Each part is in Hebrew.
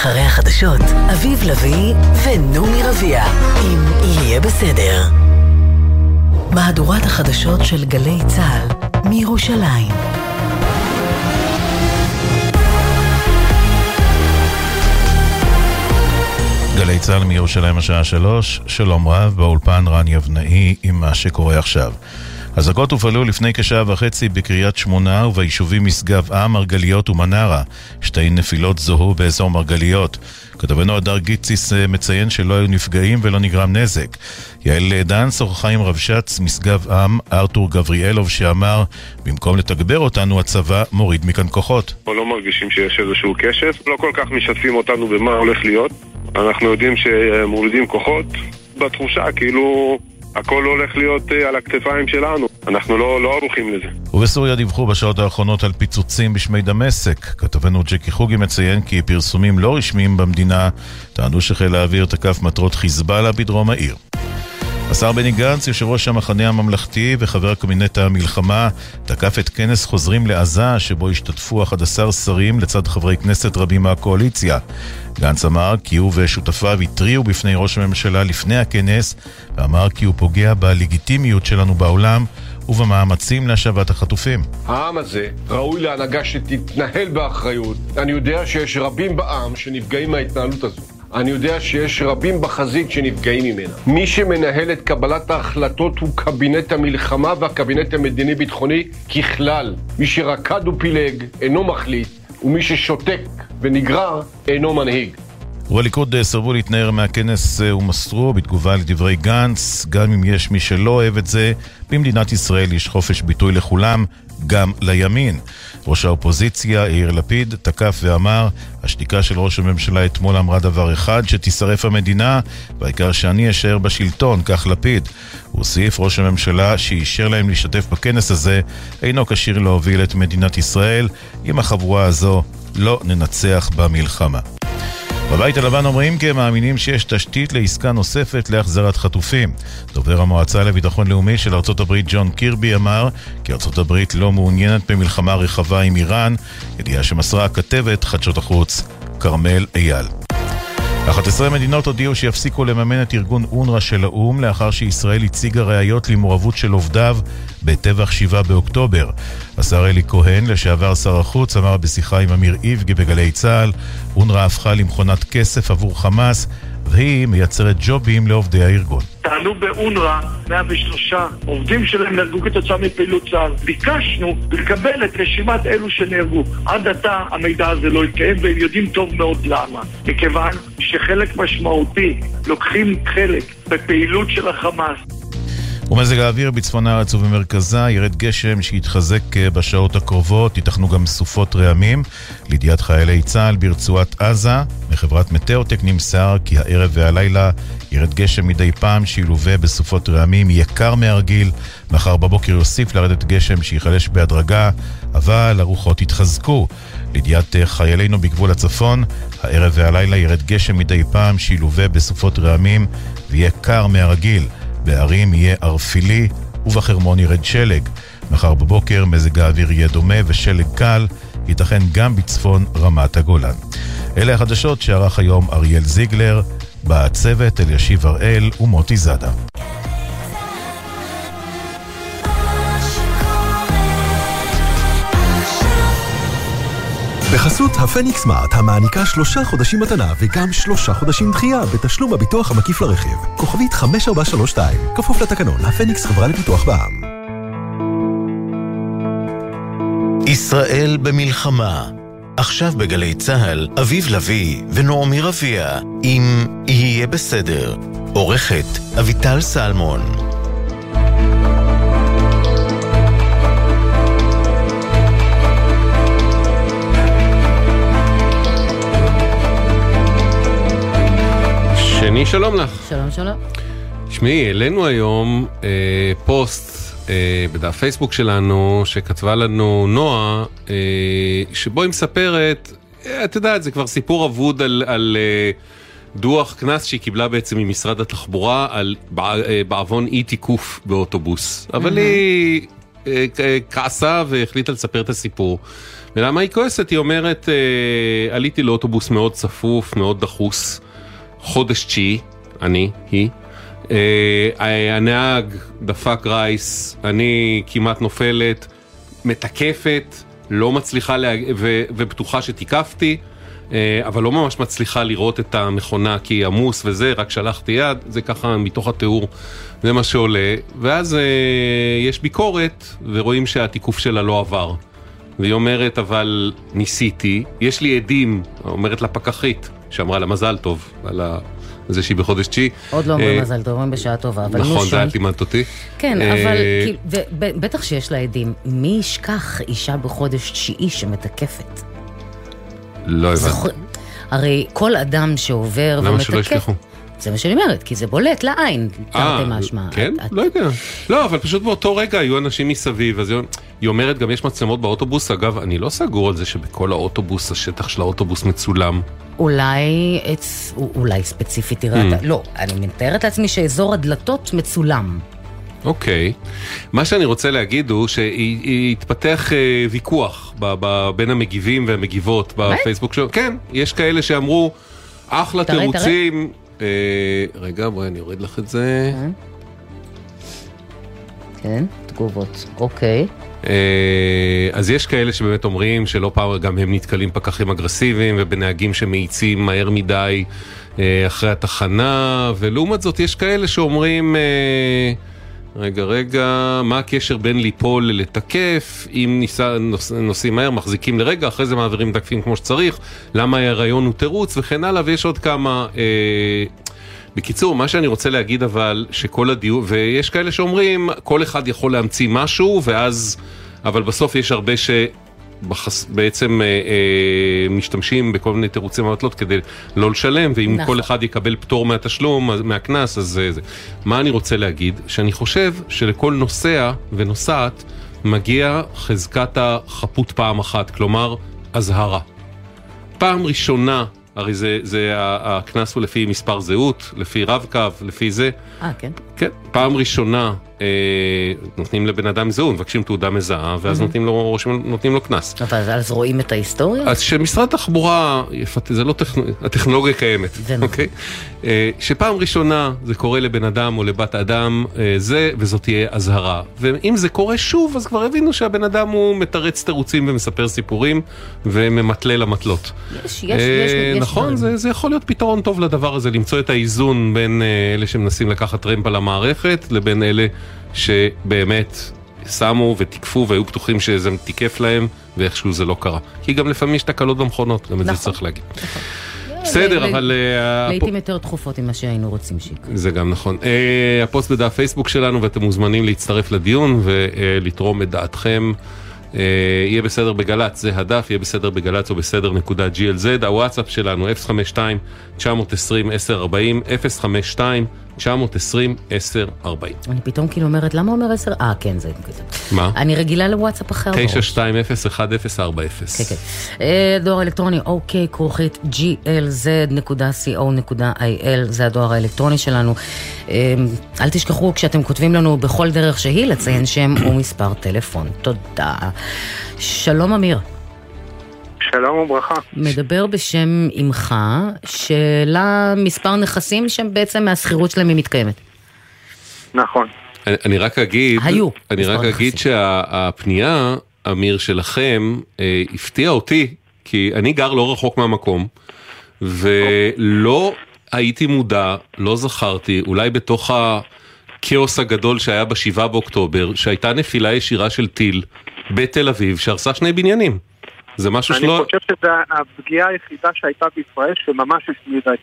אחרי החדשות, אביב לביא ונעמי רביע, אם יהיה בסדר. מהדורת החדשות של גלי צה"ל, מירושלים. גלי צה"ל מירושלים השעה שלוש, שלום רב, באולפן רן יבנאי עם מה שקורה עכשיו. אזעקות הופעלו לפני כשעה וחצי בקריית שמונה וביישובים משגב עם, מרגליות ומנרה. שתי נפילות זוהו באזור מרגליות. כתבנו הדר גיציס אה, מציין שלא היו נפגעים ולא נגרם נזק. יעל דן שוחחה עם רבש"ץ משגב עם, ארתור גבריאלוב, שאמר, במקום לתגבר אותנו, הצבא מוריד מכאן כוחות. אנחנו לא מרגישים שיש איזשהו קשב, לא כל כך משתפים אותנו במה הולך להיות. אנחנו יודעים שמורידים כוחות, בתחושה כאילו הכל הולך להיות אה, על הכתפיים שלנו. אנחנו לא, לא ערוכים לזה. ובסוריה דיווחו בשעות האחרונות על פיצוצים בשמי דמשק. כתבנו ג'קי חוגי מציין כי פרסומים לא רשמיים במדינה טענו שחיל האוויר תקף מטרות חיזבאללה בדרום העיר. השר בני גנץ, יושב ראש המחנה הממלכתי וחבר קבינט המלחמה, תקף את כנס חוזרים לעזה, שבו השתתפו 11 שרים לצד חברי כנסת רבים מהקואליציה. גנץ אמר כי הוא ושותפיו התריעו בפני ראש הממשלה לפני הכנס, ואמר כי הוא פוגע בלגיטימיות שלנו בעולם ובמאמצים להשבת החטופים. העם הזה ראוי להנהגה שתתנהל באחריות. אני יודע שיש רבים בעם שנפגעים מההתנהלות הזו. אני יודע שיש רבים בחזית שנפגעים ממנה. מי שמנהל את קבלת ההחלטות הוא קבינט המלחמה והקבינט המדיני-ביטחוני ככלל. מי שרקד ופילג אינו מחליט, ומי ששותק ונגרר אינו מנהיג. ובליכוד אה, סירבו להתנער מהכנס אה, ומסרו בתגובה לדברי גנץ, גם אם יש מי שלא אוהב את זה, במדינת ישראל יש חופש ביטוי לכולם, גם לימין. ראש האופוזיציה, יאיר לפיד, תקף ואמר, השתיקה של ראש הממשלה אתמול אמרה דבר אחד, שתישרף המדינה, והעיקר שאני אשאר בשלטון, כך לפיד. הוא הוסיף, ראש הממשלה שאישר להם להשתתף בכנס הזה, אינו כשיר להוביל את מדינת ישראל. עם החבורה הזו לא ננצח במלחמה. בבית הלבן אומרים כי הם מאמינים שיש תשתית לעסקה נוספת להחזרת חטופים. דובר המועצה לביטחון לאומי של ארצות הברית ג'ון קירבי אמר כי ארצות הברית לא מעוניינת במלחמה רחבה עם איראן, ידיעה שמסרה הכתבת חדשות החוץ כרמל אייל. 11 מדינות הודיעו שיפסיקו לממן את ארגון אונר"א של האו"ם לאחר שישראל הציגה ראיות למעורבות של עובדיו בטבח 7 באוקטובר. השר אלי כהן, לשעבר שר החוץ, אמר בשיחה עם אמיר איבגי בגלי צה"ל, אונר"א הפכה למכונת כסף עבור חמאס והיא מייצרת ג'ובים לעובדי הארגון. טענו באונר"א 103 עובדים שלהם נהרגו כתוצאה מפעילות צה"ל. ביקשנו לקבל את רשימת אלו שנהרגו. עד עתה המידע הזה לא התקיים והם יודעים טוב מאוד למה. מכיוון שחלק משמעותי לוקחים חלק בפעילות של החמאס ומזג האוויר בצפון הארץ ובמרכזה ירד גשם שיתחזק אה, בשעות הקרובות, ייתכנו גם סופות רעמים. לידיעת חיילי צה"ל ברצועת עזה, מחברת מטאוטק נמסר כי הערב והלילה ירד גשם מדי פעם שילווה בסופות רעמים יקר מהרגיל. מחר בבוקר יוסיף לרדת גשם שייחלש בהדרגה, אבל הרוחות יתחזקו. לידיעת אה, חיילינו בגבול הצפון, הערב והלילה ירד גשם מדי פעם שילווה בסופות רעמים ויהיה קר מהרגיל. בערים יהיה ערפילי ובחרמון ירד שלג. מחר בבוקר מזג האוויר יהיה דומה ושלג קל, ייתכן גם בצפון רמת הגולן. אלה החדשות שערך היום אריאל זיגלר, בצוות אלישיב הראל ומוטי זאדה. בחסות הפניקס סמארט, המעניקה שלושה חודשים מתנה וגם שלושה חודשים דחייה בתשלום הביטוח המקיף לרכיב. כוכבית 5432, כפוף לתקנון, הפניקס חברה לפיתוח בע"מ. ישראל במלחמה עכשיו בגלי צה"ל, אביב לביא ונעמי רביע, אם יהיה בסדר. עורכת אביטל סלמון שני, שלום לך. שלום, שלום. תשמעי, העלינו היום אה, פוסט אה, בדף פייסבוק שלנו, שכתבה לנו נועה, אה, שבו היא מספרת, אה, את יודעת, זה כבר סיפור אבוד על... על אה, דוח קנס שהיא קיבלה בעצם ממשרד התחבורה על אה, בעוון אי תיקוף באוטובוס. אבל היא אה, כעסה והחליטה לספר את הסיפור. ולמה היא כועסת? היא אומרת, אה, עליתי לאוטובוס מאוד צפוף, מאוד דחוס, חודש תשיעי, אני, היא. אה, הנהג דפק רייס, אני כמעט נופלת, מתקפת, לא מצליחה, לה... ו... ובטוחה שתיקפתי. אה, אבל לא ממש מצליחה לראות את המכונה כי היא עמוס וזה, רק שלחתי יד, זה ככה מתוך התיאור, זה מה שעולה. ואז אה, יש ביקורת, ורואים שהתיקוף שלה לא עבר. והיא אומרת, אבל ניסיתי, יש לי עדים, אומרת לפקחית, שאמרה לה מזל טוב על ה... זה שהיא בחודש תשיעי. עוד לא אומרים מזל טוב, אומרים בשעה טובה, אבל נכון, זה את לימדת אותי. כן, אבל בטח שיש לה עדים. מי ישכח אישה בחודש תשיעי שמתקפת? לא הבנתי. הרי כל אדם שעובר ומתקף... למה שלא ישכחו? זה מה שאני אומרת, כי זה בולט לעין, תרתי משמע. כן? לא יודע. לא, אבל פשוט באותו רגע היו אנשים מסביב, אז היא אומרת, גם יש מצלמות באוטובוס. אגב, אני לא סגור על זה שבכל האוטובוס, השטח של האוטובוס מצולם. אולי, אולי ספציפית תראה, mm. לא, אני מתארת לעצמי שאזור הדלתות מצולם. אוקיי. Okay. מה שאני רוצה להגיד הוא שהתפתח אה, ויכוח ב- ב- בין המגיבים והמגיבות בפייסבוק שלו. כן, יש כאלה שאמרו, אחלה תירוצים. אה, רגע, בואי אני אוריד לך את זה. כן, כן תגובות, אוקיי. אה, אז יש כאלה שבאמת אומרים שלא פעם גם הם נתקלים פקחים אגרסיביים ובנהגים שמאיצים מהר מדי אה, אחרי התחנה, ולעומת זאת יש כאלה שאומרים... רגע, רגע, מה הקשר בין ליפול ללתקף? אם ניסע, נוס, נוסעים מהר, מחזיקים לרגע, אחרי זה מעבירים תקפים כמו שצריך, למה ההיריון הוא תירוץ וכן הלאה, ויש עוד כמה... אה, בקיצור, מה שאני רוצה להגיד אבל, שכל הדיון, ויש כאלה שאומרים, כל אחד יכול להמציא משהו, ואז, אבל בסוף יש הרבה ש... בחס... בעצם אה, אה, משתמשים בכל מיני תירוצים ומטלות כדי לא לשלם, ואם נכון. כל אחד יקבל פטור מהתשלום, מהקנס, אז זה זה. מה אני רוצה להגיד? שאני חושב שלכל נוסע ונוסעת מגיע חזקת החפות פעם אחת, כלומר, אזהרה. פעם ראשונה הרי זה, זה הקנס הוא לפי מספר זהות, לפי רב-קו, לפי זה. אה, כן? כן. פעם ראשונה אה, נותנים לבן אדם זהות, מבקשים תעודה מזהה, ואז mm-hmm. נותנים לו, נותנים לו קנס. אבל אז רואים את ההיסטוריה? אז שמשרד התחבורה, זה לא טכנ... הטכנולוגיה קיימת, נכון. אוקיי? אה, שפעם ראשונה זה קורה לבן אדם או לבת אדם, אה, זה, וזאת תהיה אזהרה. ואם זה קורה שוב, אז כבר הבינו שהבן אדם הוא מתרץ תירוצים ומספר סיפורים, וממתלל אמתלות. יש, יש, יש, יש. נכון, זה, זה יכול להיות פתרון טוב לדבר הזה, למצוא את האיזון בין אלה שמנסים לקחת טרמפ על המערכת, לבין אלה שבאמת שמו ותיקפו והיו בטוחים שזה תיקף להם, ואיכשהו זה לא קרה. כי גם לפעמים יש תקלות במכונות, גם את זה נכון. צריך להגיד. נכון. בסדר, אבל... אה, לעיתים יותר תכופות ממה שהיינו רוצים שיקרה. זה גם נכון. אה, הפוסט בדף פייסבוק שלנו, ואתם מוזמנים להצטרף לדיון ולתרום את דעתכם. אה, יהיה בסדר בגל"צ, זה הדף, יהיה בסדר בגל"צ או בסדר נקודה glz, הוואטסאפ שלנו 052-920-1040, 052 920 1040. אני פתאום כאילו אומרת, למה אומר 10? אה, כן, זה. מה? אני רגילה לוואטסאפ אחר. 920-1040. כן, כן. אה, דואר אלקטרוני, אוקיי, כרוכית glz.co.il, זה הדואר האלקטרוני שלנו. אה, אל תשכחו, כשאתם כותבים לנו בכל דרך שהיא, לציין שם ומספר טלפון. תודה. שלום אמיר. שלום וברכה. מדבר בשם אמך, שאלה מספר נכסים שבעצם מהשכירות שלהם היא מתקיימת. נכון. אני, אני רק אגיד, היו אני רק נכסים. אגיד שהפנייה, אמיר, שלכם, אה, הפתיעה אותי, כי אני גר לא רחוק מהמקום, ולא הייתי מודע, לא זכרתי, אולי בתוך הכאוס הגדול שהיה בשבעה באוקטובר, שהייתה נפילה ישירה של טיל בתל אביב שהרסה שני בניינים. זה משהו שלא... אני חושב שזו הפגיעה היחידה שהייתה בישראל שממש השמידה את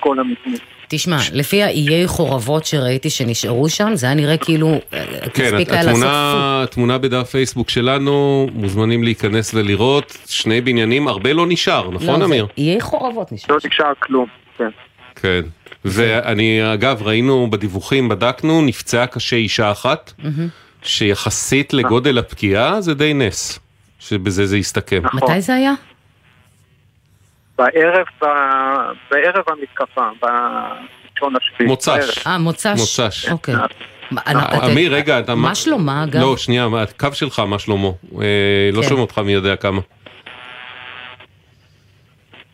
כל המבנים. תשמע, לפי האיי חורבות שראיתי שנשארו שם, זה היה נראה כאילו... אה, כן, התמונה, התמונה בדף פייסבוק שלנו, מוזמנים להיכנס ולראות, שני בניינים, הרבה לא נשאר, נכון לא, אמיר? איי חורבות נשאר. לא נשאר כלום, כן. כן. ואני, אגב, ראינו בדיווחים, בדקנו, נפצעה קשה אישה אחת, שיחסית לגודל הפגיעה זה די נס. שבזה זה יסתכם. נכון. מתי זה היה? בערב. בערב המתקפה, בראשון השביעי. מוצ"ש. אה, מוצ"ש. מוצ"ש. אוקיי. מה, אתה- אמיר, רגע, אתה... מה שלומה, אגב? לא, שנייה, הקו שלך, מה שלמה? אה, לא כן. שומע אותך מי יודע כמה.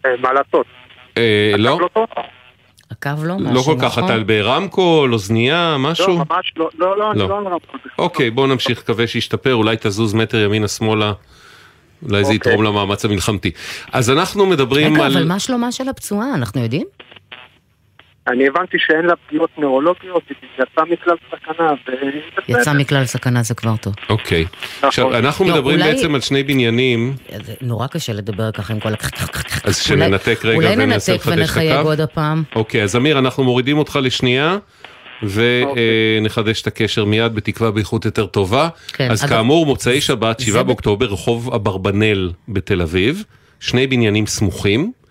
אה, מה לעשות? אה, לא? לא? הקו לא לא משהו, כל כך, נכון? אתה ברמקול, אוזנייה, משהו? לא, ממש לא, לא, לא, אני לא. לא על רמקול. אוקיי, בוא נמשיך, מקווה שישתפר, אולי תזוז מטר ימינה-שמאלה, אולי זה אוקיי. יתרום למאמץ המלחמתי. אז אנחנו מדברים רגע, על... אבל מה שלומה של הפצועה, אנחנו יודעים? אני הבנתי שאין לה פגיעות נוירולוגיות, היא יצאה מכלל סכנה, ו... יצא מכלל סכנה זה כבר טוב. אוקיי. נכון. עכשיו, אנחנו לא, מדברים אולי- בעצם על שני בניינים, זה נורא קשה לדבר ככה עם כל ה... אז שננתק רגע אולי וננסה ננתק לחדש את ונחייג הקו. עוד הפעם. אוקיי, אז אמיר, אנחנו מורידים אותך לשנייה. אוקיי. ונחדש את הקשר מיד בתקווה באיכות יותר טובה. כן, אז אגב- כאמור, מוצאי שבת, 7 זה ב- באוקטובר, רחוב אברבנאל בתל אביב, שני בניינים סמוכים, אה,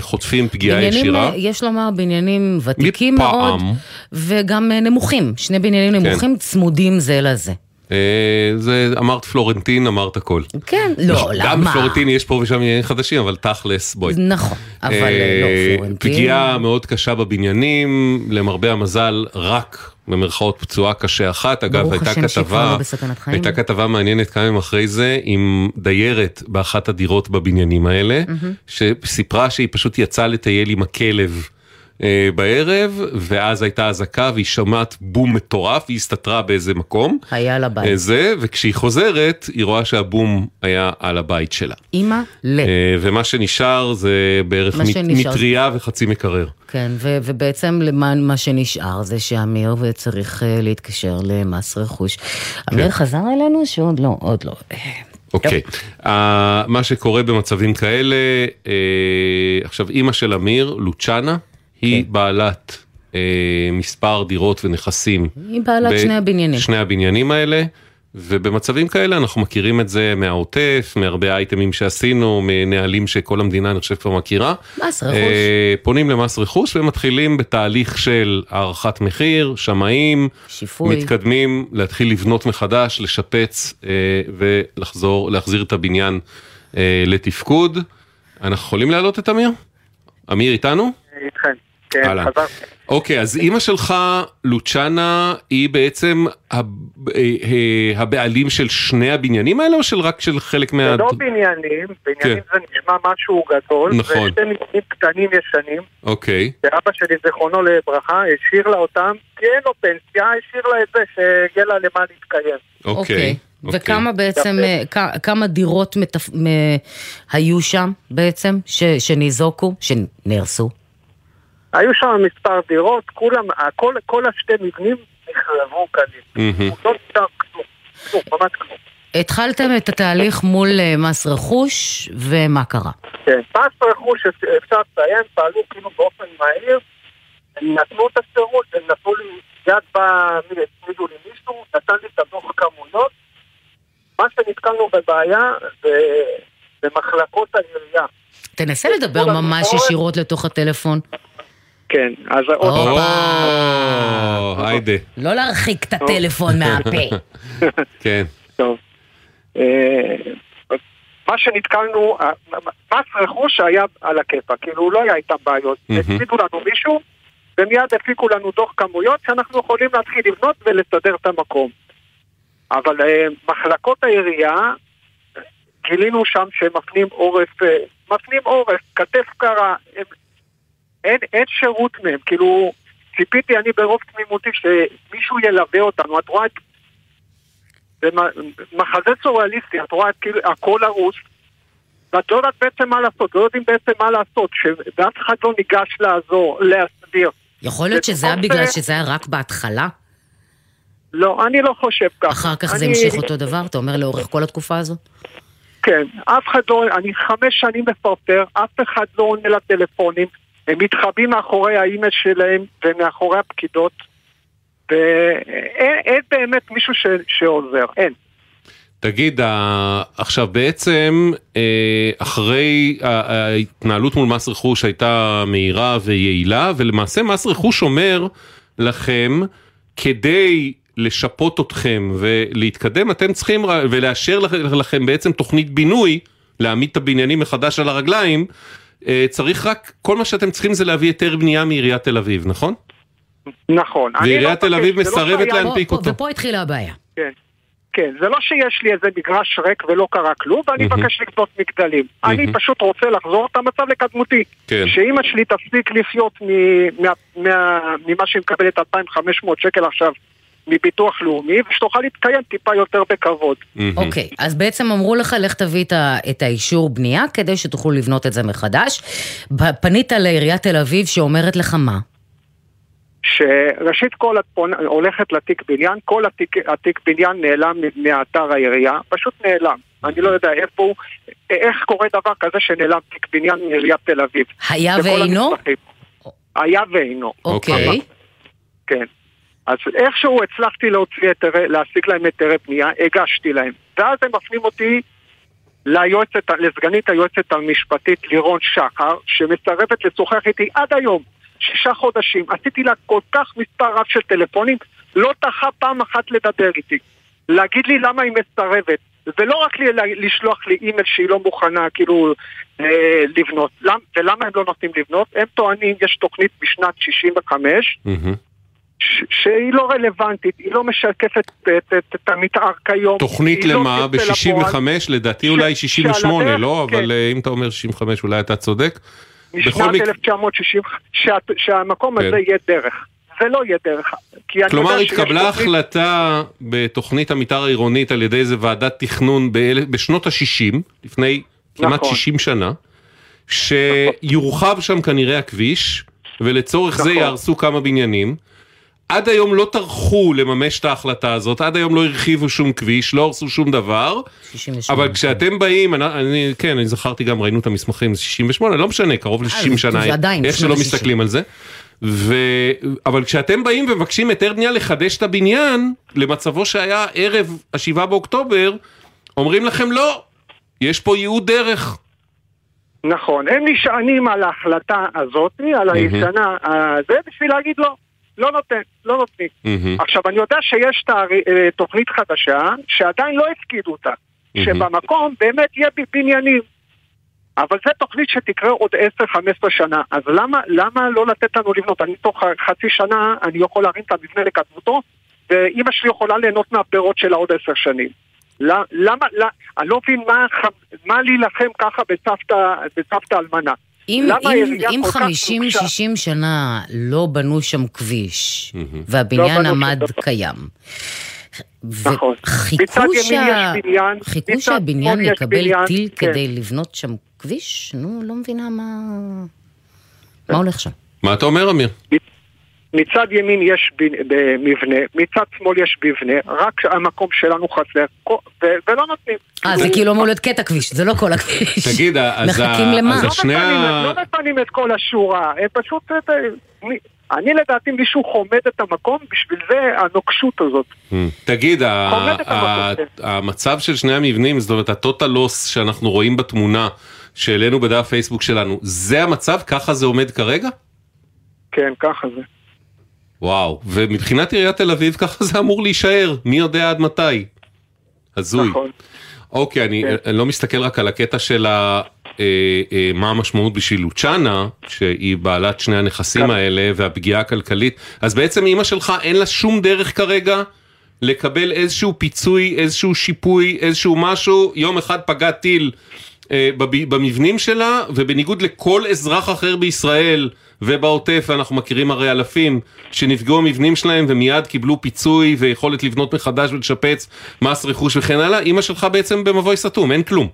חוטפים פגיעה בניינים, ישירה. אה, יש לומר, בניינים ותיקים מפעם. מאוד, וגם אה, נמוכים, שני בניינים כן. נמוכים צמודים זה לזה. אה, זה אמרת פלורנטין, אמרת הכל. כן, לא, נכון, למה? גם בפלורנטין יש פה ושם עניינים חדשים, אבל תכלס, בואי. נכון, אבל אה, אה, לא פלורנטין. פגיעה מאוד קשה בבניינים, למרבה המזל, רק במרכאות פצועה קשה אחת. אגב, הייתה כתבה, לא. הייתה כתבה מעניינת כמה ימים אחרי זה, עם דיירת באחת הדירות בבניינים האלה, שסיפרה שהיא פשוט יצאה לטייל עם הכלב. אה, בערב, ואז הייתה אזעקה והיא שמעת בום מטורף, היא הסתתרה באיזה מקום. היה לה אה, בית. זה, וכשהיא חוזרת, היא רואה שהבום היה על הבית שלה. אימא, ל. אה, ומה שנשאר זה בערך מט- שנשאר. מטריה וחצי מקרר. כן, ו- ובעצם למען מה שנשאר זה שאמיר צריך אה, להתקשר למס רכוש. אמיר כן. חזר אלינו שעוד לא, עוד לא. אה, אוקיי, אה, מה שקורה במצבים כאלה, אה, עכשיו אימא של אמיר, לוצ'אנה, היא כן. בעלת אה, מספר דירות ונכסים. היא בעלת ב- שני הבניינים. שני הבניינים האלה. ובמצבים כאלה אנחנו מכירים את זה מהעוטף, מהרבה אייטמים שעשינו, מנהלים שכל המדינה אני חושב כבר מכירה. מס רכוש. אה, פונים למס רכוש ומתחילים בתהליך של הערכת מחיר, שמאים, שיפוי. מתקדמים להתחיל לבנות מחדש, לשפץ אה, ולחזור, להחזיר את הבניין אה, לתפקוד. אנחנו יכולים להעלות את אמיר? אמיר איתנו? איתכם. כן. חזרתי. אוקיי, אז אימא שלך, לוצ'אנה, היא בעצם אה, אה, הבעלים של שני הבניינים האלה או של רק של חלק מה... זה לא בניינים, בניינים כן. זה נשמע משהו גדול, נכון. זה שני מבנים קטנים ישנים, אוקיי, שאבא שלי, זיכרונו לברכה, השאיר לה אותם, כי אין לו פנסיה, השאיר לה את זה, שיהיה לה למה להתקיים. אוקיי. אוקיי. וכמה בעצם. אה, כמה דירות. היו שם בעצם, ש... שניזוקו, שנהרסו? היו שם מספר דירות, כולם, כל, כל השתי מבנים נחרבו. מהמם. לא נשאר כלום, כלום, ממש כלום. התחלתם את התהליך מול אה, מס רכוש, ומה קרה? כן, מס רכוש אפשר לציין, פעלו כאילו באופן מהיר, הם נתנו את השירות, הם נתנו לי, יד בא, הצמידו לי מישהו, נתן לי את הדוח כמויות. מה שנתקלנו בבעיה זה במחלקות העירייה. תנסה לדבר ממש ישירות לתוך הטלפון. כן, אז עוד. פעם, היידה, לא להרחיק את הטלפון מהפה. כן. טוב. אה, מה שנתקלנו, ה- מס רכוש היה על הכיפה, כאילו לא היה איתם בעיות. הצמידו לנו מישהו, ומיד הפיקו לנו דוח כמויות שאנחנו יכולים להתחיל לבנות ולסדר את המקום. אבל אה, מחלקות העירייה, גילינו שם שהם מפנים עורף, אה, מפנים עורף, כתף קרה, הם, אין, אין שירות מהם, כאילו ציפיתי אני ברוב תמימותי שמישהו ילווה אותנו, את רואה את זה מחזה סוריאליסטי, את רואה את כאילו הכל הרוס, ואת לא יודעת בעצם מה לעשות, לא יודעים בעצם מה לעשות, ואף אחד לא ניגש לעזור, להסביר. יכול להיות שזה היה בגלל זה- שזה היה רק בהתחלה? לא, אני לא חושב ככה. אחר כך זה אני- המשיך אותו דבר? אתה אומר לאורך כל התקופה הזו? כן, אף אחד לא, אני חמש שנים מפרפר, אף אחד לא עונה לטלפונים, הם מתחבאים מאחורי האימייל שלהם ומאחורי הפקידות, ואין אין באמת מישהו ש, שעוזר, אין. תגיד, עכשיו בעצם אה, אחרי ההתנהלות מול מס רכוש הייתה מהירה ויעילה, ולמעשה מס רכוש אומר לכם, כדי לשפות אתכם ולהתקדם, אתם צריכים, ולאשר לכ- לכם בעצם תוכנית בינוי, להעמיד את הבניינים מחדש על הרגליים, צריך רק, כל מה שאתם צריכים זה להביא היתר בנייה מעיריית תל אביב, נכון? נכון. אני ועיריית לא תל אביב לא מסרבת שהיה- להנפיק פה- אותו. ופה התחילה הבעיה. כן. כן, זה לא שיש לי איזה מגרש ריק ולא קרה כלום, ואני. מבקש לבנות מגדלים. אני מהמם. פשוט רוצה לחזור את המצב לקדמותי. כן. שאימא שלי תפסיק לחיות מ- מה- מה- ממה שהיא מקבלת 2,500 שקל עכשיו מביטוח לאומי, ושתוכל להתקיים טיפה יותר בכבוד. אוקיי, אז בעצם אמרו לך, לך תביא את האישור בנייה כדי שתוכלו לבנות את זה מחדש. פנית לעיריית תל אביב שאומרת לך מה? שראשית כל את פונה- הולכת לתיק בניין, כל התיק, התיק בניין נעלם מאתר העירייה, פשוט נעלם. אני לא יודע איפה הוא, איך קורה דבר כזה שנעלם תיק בניין מעיריית תל אביב. היה ואינו? המסמכים. היה ואינו, אוקיי. כן. אז איכשהו הצלחתי להוציא היתרי, להשיג להם היתרי בנייה, הגשתי להם. ואז הם מפנים אותי ליועצת, לסגנית היועצת המשפטית לירון שחר, שמסרבת לשוחח איתי עד היום, שישה חודשים. עשיתי לה כל כך מספר רב של טלפונים, לא טחה פעם אחת לדבר איתי. להגיד לי למה היא מסרבת. ולא רק לי, לשלוח לי אימייל שהיא לא מוכנה כאילו אה, לבנות. למ, ולמה הם לא נותנים לבנות? הם טוענים, יש תוכנית בשנת 65, מהמם. שהיא לא רלוונטית, היא לא משקפת את, את, את, המתאר כיום. תוכנית לא למה? לפועל. ב-65? לדעתי ש- אולי שעל 68, הדרך, לא? כן. אבל אה, אם אתה אומר 65 אולי אתה צודק. משנת מקרה- 1960, שה, שהמקום כן. הזה יהיה דרך. זה לא יהיה דרך. כלומר התקבלה תוכנית- החלטה בתוכנית המתאר העירונית על ידי איזה ועדת תכנון באל- בשנות ה-60, לפני כמעט נכון. 60 שנה, שיורחב שם כנראה הכביש, ולצורך זה נכון. יהרסו כמה בניינים. עד היום לא טרחו לממש את ההחלטה הזאת, עד היום לא הרחיבו שום כביש, לא הרסו שום דבר, 68. אבל כשאתם באים, אני, אני, כן, אני זכרתי גם, ראינו את המסמכים, זה 68, לא משנה, קרוב ל-60 זה- שנה, זה עדיין, איך שלא ה-60. מסתכלים על זה. ו... אבל כשאתם באים ומבקשים היתר בנייה לחדש את הבניין למצבו שהיה ערב השבעה באוקטובר, אומרים לכם לא, יש פה ייעוד דרך. נכון, הם נשענים על ההחלטה הזאת, על הישנה, אה, זה בשביל להגיד לא, לא נותן, לא נותנים. מהמם. עכשיו, אני יודע שיש תארי- אה, תוכנית חדשה שעדיין לא הפקידו אותה, מהמם. שבמקום באמת יהיה בניינים. אבל זו תוכנית שתקרה עוד 10-15 שנה, אז למה, למה לא לתת לנו לבנות? אני תוך חצי שנה, אני יכול להרים את המבנה לקדמותו, ואימא שלי יכולה ליהנות מהפירות שלה עוד 10 שנים. למה, למה, אני לא מבין מה, מה להילחם ככה בסבתא, בסבתא אלמנה. אם, אם, אם כל כך 50-60 שנה לא בנו שם כביש. והבניין לא עמד שם. קיים, נכון. וחיכו שה- בניין, חיכו שהבניין יקבל בניין, טיל כן. כדי לבנות שם כביש? נו, לא מבינה מה... מה הולך שם? מה אתה אומר אמיר? מצד ימין יש ב- במבנה, מצד שמאל יש מבנה, רק המקום שלנו חסר, ולא נותנים. אה, זה כאילו אמור להיות קטע כביש, זה לא כל הכביש. תגיד, אז ה- מחכים למה? אז לא השני מפנים, ה- לא מפנים את כל השורה, הם פשוט... אה, מי- אני לדעתי מישהו חומד את המקום, בשביל זה הנוקשות הזאת. תגיד, את ה- המקום, המצב של שני המבנים, זאת אומרת, הטוטל לוס שאנחנו רואים בתמונה שהעלינו בדף פייסבוק שלנו, זה המצב? ככה זה עומד כרגע? כן, ככה זה. וואו, ומבחינת עיריית תל אביב ככה זה אמור להישאר, מי יודע עד מתי. הזוי. נכון. אוקיי, אני, כן. אני לא מסתכל רק על הקטע של ה, אה, אה, מה המשמעות בשביל לוצ'אנה, שהיא בעלת שני הנכסים כן. האלה, והפגיעה הכלכלית, אז בעצם אימא שלך אין לה שום דרך כרגע לקבל איזשהו פיצוי, איזשהו שיפוי, איזשהו משהו, יום אחד פגע טיל במבנים שלה, ובניגוד לכל אזרח אחר בישראל ובעוטף, ואנחנו מכירים הרי אלפים שנפגעו המבנים שלהם ומיד קיבלו פיצוי ויכולת לבנות מחדש ולשפץ מס רכוש וכן הלאה, אימא שלך בעצם במבוי סתום, אין כלום.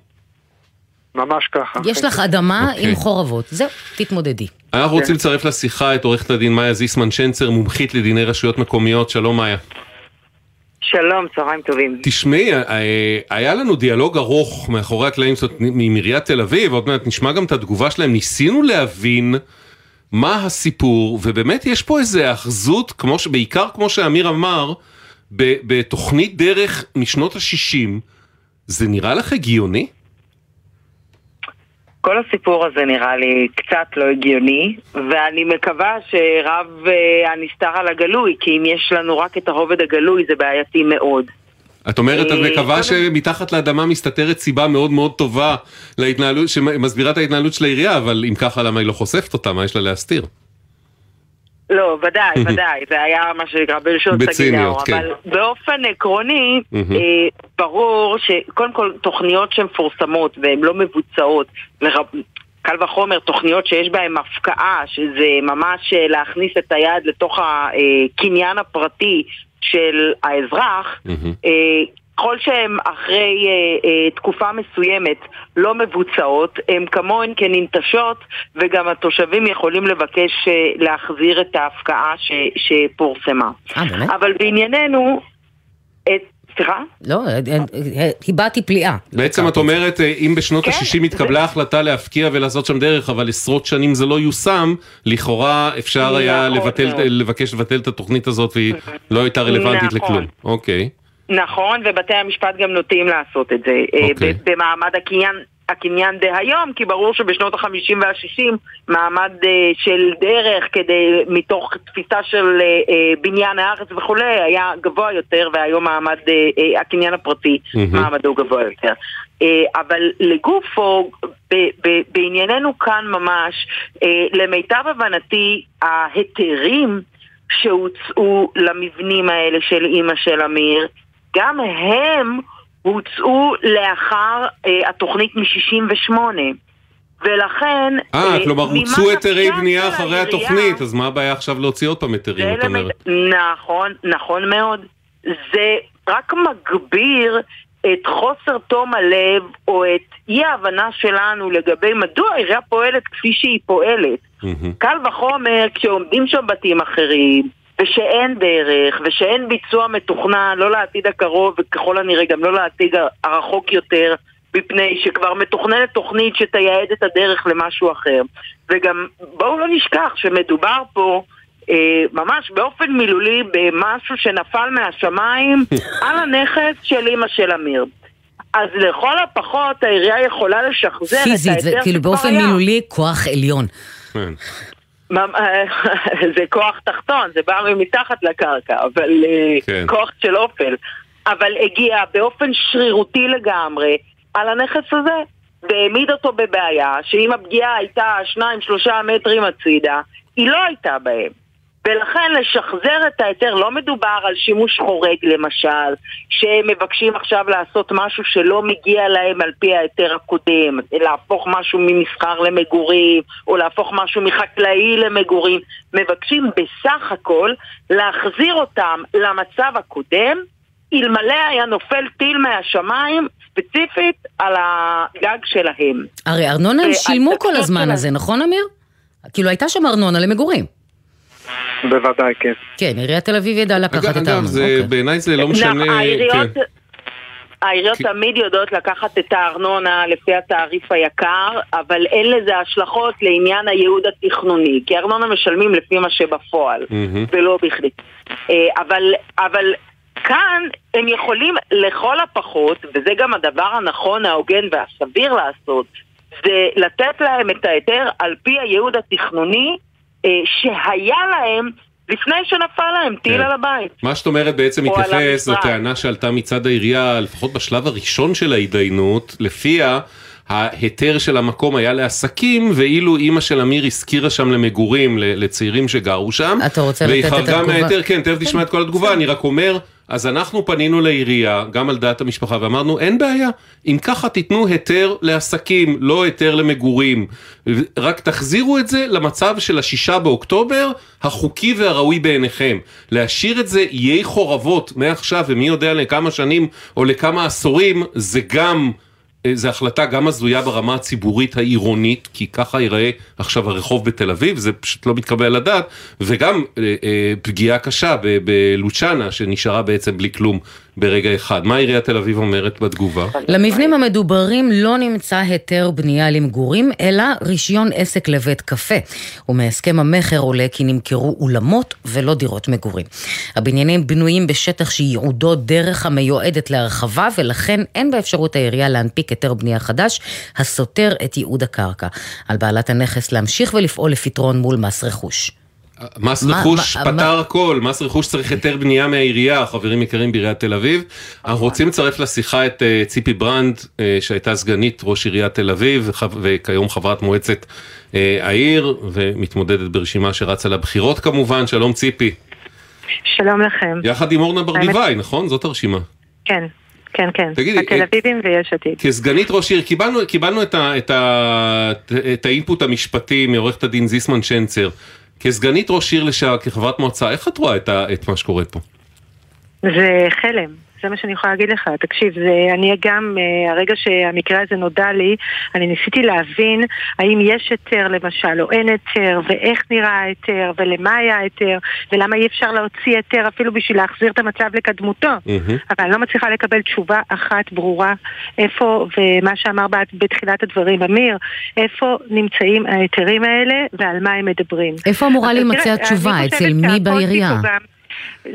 ממש ככה. יש לך אדמה אוקיי. עם חורבות, זהו, תתמודדי. אנחנו כן. רוצים לצרף לשיחה את עורכת הדין מאיה זיסמן שנצר, מומחית לדיני רשויות מקומיות, שלום מאיה. שלום, צהריים טובים. תשמעי, אה, היה לנו דיאלוג ארוך מאחורי הקלעים זאת אומרת, עם עיריית תל אביב, עוד מעט נשמע גם את התגובה שלהם, ניסינו להבין מה הסיפור, ובאמת יש פה איזה אחזות, כמו ש... בעיקר כמו שאמיר אמר, בתוכנית דרך משנות ה-60, זה נראה לך הגיוני? כל הסיפור הזה נראה לי קצת לא הגיוני, ואני מקווה שרב אה, הנסתר על הגלוי, כי אם יש לנו רק את הרובד הגלוי זה בעייתי מאוד. את אומרת, את אה, מקווה שמתחת לאדמה מסתתרת סיבה מאוד מאוד טובה להתנהלות, שמסבירה את ההתנהלות של העירייה, אבל אם ככה למה היא לא חושפת אותה, מה יש לה להסתיר? לא, ודאי, ודאי, זה היה מה שנקרא בלשון סגידאו, כן. אבל באופן עקרוני. אה, ברור שקודם כל תוכניות שהן מפורסמות והן לא מבוצעות, לרב... קל וחומר תוכניות שיש בהן הפקעה, שזה ממש אה, להכניס את היד לתוך הקניין הפרטי של האזרח, אה, ככל שהן אחרי אה, אה, תקופה מסוימת לא מבוצעות, הן כמוהן כננטשות וגם התושבים יכולים לבקש אה, להחזיר את ההפקעה ש, שפורסמה. אה, באמת? אבל בענייננו, את, סליחה? לא, אה, אה, אה, הבעתי פליאה. בעצם את אומרת, אה, אם בשנות כן, ה-60 התקבלה החלטה להפקיע ולעשות שם דרך, אבל עשרות שנים זה לא יושם, לכאורה אפשר היה נכון. לבקש לבטל את התוכנית הזאת והיא לא הייתה רלוונטית נכון. לכלום. אוקיי. נכון, ובתי המשפט גם נוטים לעשות את זה אה, אוקיי. במעמד הקניין. הקניין דהיום, כי ברור שבשנות ה-50 וה-60 מעמד אה, של דרך כדי, מתוך תפיסה של אה, אה, בניין הארץ וכולי, היה גבוה יותר, והיום מעמד, אה, אה, הקניין הפרטי, מהמם. מעמדו גבוה יותר. אה, אבל לגופו, ב- ב- בענייננו כאן ממש, אה, למיטב הבנתי, ההיתרים שהוצאו למבנים האלה של אימא של אמיר, גם הם הוצאו לאחר אה, התוכנית מ-68. ולכן... אה, כלומר ממה הוצאו היתרי בנייה אחרי העירייה- התוכנית, אז מה הבעיה עכשיו להוציא עוד פעם היתרים, את אומרת? נכון, נכון מאוד. זה רק מגביר את חוסר תום הלב או את אי ההבנה שלנו לגבי מדוע העירייה פועלת כפי שהיא פועלת. מהמם. קל וחומר כשעומדים שם בתים אחרים ושאין דרך ושאין ביצוע מתוכנן לא לעתיד הקרוב וככל הנראה גם לא לעתיד הרחוק יותר מפני שכבר מתוכננת תוכנית שתייעד את הדרך למשהו אחר וגם בואו לא נשכח שמדובר פה אה, ממש באופן מילולי במשהו שנפל מהשמיים על הנכס של אימא של אמיר אז לכל הפחות העירייה יכולה לשחזר את פיזית, זה ההיתר כאילו שכבר באופן היה. מילולי כוח עליון. ממ- זה כוח תחתון, זה בא מתחת לקרקע, אבל אה, כן. כוח של אופל. אבל הגיע באופן שרירותי לגמרי על הנכס הזה, והעמיד אותו בבעיה, שאם הפגיעה הייתה שניים שלושה מטרים הצידה, היא לא הייתה בהם. ולכן לשחזר את ההיתר, לא מדובר על שימוש חורג למשל, שהם מבקשים עכשיו לעשות משהו שלא מגיע להם על פי ההיתר הקודם, להפוך משהו ממסחר למגורים, או להפוך משהו מחקלאי למגורים, מבקשים בסך הכל להחזיר אותם למצב הקודם, אלמלא היה נופל טיל מהשמיים, ספציפית על הגג שלהם. הרי ארנונה הם ועל שילמו כל הזמן. הזה, נכון אמיר? כאילו הייתה שם ארנונה למגורים. בוודאי, כן. כן, עיריית תל אביב ידעה לקחת אגב, את אגב, הארנונה. זה- אוקיי. בעיניי זה לא משנה... נכון, העיריות, כן. העיריות כי- תמיד יודעות לקחת את הארנונה לפי התעריף היקר, אבל אין לזה השלכות לעניין הייעוד התכנוני, כי ארנונה משלמים לפי מה שבפועל, מהמם. ולא בכדי. אה, אבל, אבל כאן הם יכולים לכל הפחות, וזה גם הדבר הנכון, ההוגן והסביר לעשות, זה לתת להם את ההיתר על פי הייעוד התכנוני שהיה להם לפני שנפל להם טיל כן. על הבית. מה שאת אומרת בעצם מתייחס. לטענה שעלתה מצד העירייה, לפחות בשלב הראשון של ההתדיינות, לפיה ההיתר של המקום היה לעסקים, ואילו אימא של אמיר השכירה שם למגורים, לצעירים שגרו שם. אתה רוצה והיא לתת את חרגה התגובה? מההיתר, כן, תכף נשמע את כל התגובה, אני רק אומר, אז אנחנו פנינו לעירייה, גם על דעת המשפחה, ואמרנו, אין בעיה, אם ככה תיתנו היתר לעסקים, לא היתר למגורים, רק תחזירו את זה למצב של השישה באוקטובר, החוקי והראוי בעיניכם. להשאיר את זה איי חורבות מעכשיו, ומי יודע לכמה שנים או לכמה עשורים, זה גם... אה, זו החלטה גם הזויה ברמה הציבורית העירונית, כי ככה ייראה עכשיו הרחוב בתל אביב, זה פשוט לא מתקבל על הדעת, וגם אה, אה, פגיעה קשה בלוצ'אנה, שנשארה בעצם בלי כלום ברגע אחד. מה עיריית תל אביב אומרת בתגובה? למבנים המדוברים לא נמצא היתר בנייה למגורים, אלא רישיון עסק לבית קפה. ומהסכם המכר עולה כי נמכרו אולמות ולא דירות מגורים. הבניינים בנויים בשטח שייעודו דרך המיועדת להרחבה, ולכן אין באפשרות העירייה להנפיק היתר בנייה חדש, הסותר את ייעוד הקרקע. על בעלת הנכס להמשיך ולפעול לפתרון מול מס רכוש. מס רכוש פתר הכל, מס רכוש צריך היתר בנייה מהעירייה, חברים יקרים בעיריית תל אביב. אנחנו רוצים לצרף לשיחה את אה, ציפי ברנד, אה, שהייתה סגנית ראש עיריית תל אביב, וח- וכיום חברת מועצת אה, העיר, ומתמודדת ברשימה שרצה לבחירות כמובן, שלום ציפי. שלום לכם. יחד עם אורנה ברביבאי, נכון? זאת הרשימה. כן, כן, כן. תגידי, התל אה, אביבים ויש עתיד. כסגנית ראש עיר, קיבלנו, קיבלנו את, ה, את, ה, את האינפוט המשפטי מעורכת הדין זיסמן שנצר. כסגנית ראש עיר לשעבר, כחברת מועצה, איך את רואה את, ה, את מה שקורה פה? זה חלם. זה מה שאני יכולה להגיד לך. תקשיב, זה, אני גם, אה, הרגע שהמקרה הזה נודע לי, אני ניסיתי להבין האם יש היתר למשל או אין היתר, ואיך נראה ההיתר, ולמה היה ההיתר, ולמה אי אפשר להוציא היתר אפילו בשביל להחזיר את המצב לקדמותו. אבל אני לא מצליחה לקבל תשובה אחת ברורה איפה, ומה שאמר בת- בתחילת הדברים אמיר, איפה נמצאים ההיתרים האלה ועל מה הם מדברים. איפה אמורה להימצא התשובה? אני אצל מי בעירייה?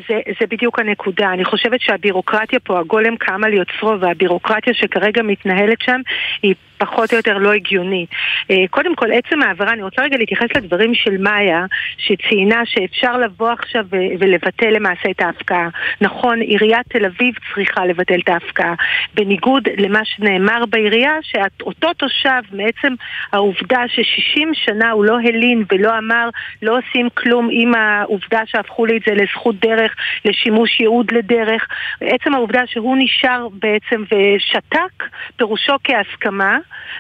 זה, זה בדיוק הנקודה. אני חושבת שהבירוקרטיה פה, הגולם קם על יוצרו, והבירוקרטיה שכרגע מתנהלת שם היא פחות או יותר לא הגיונית. אה, קודם כל, עצם העבירה, אני רוצה רגע להתייחס לדברים של מאיה, שציינה שאפשר לבוא עכשיו ולבטל למעשה את ההפקעה. נכון, עיריית תל אביב צריכה לבטל את ההפקעה. בניגוד למה שנאמר בעירייה, שאותו תושב, מעצם העובדה ש-60 שנה הוא לא הלין ולא אמר, לא עושים כלום עם העובדה שהפכו לי את זה לזכות דרך, לשימוש ייעוד לדרך, עצם העובדה שהוא נשאר בעצם ושתק, פירושו כהסכמה,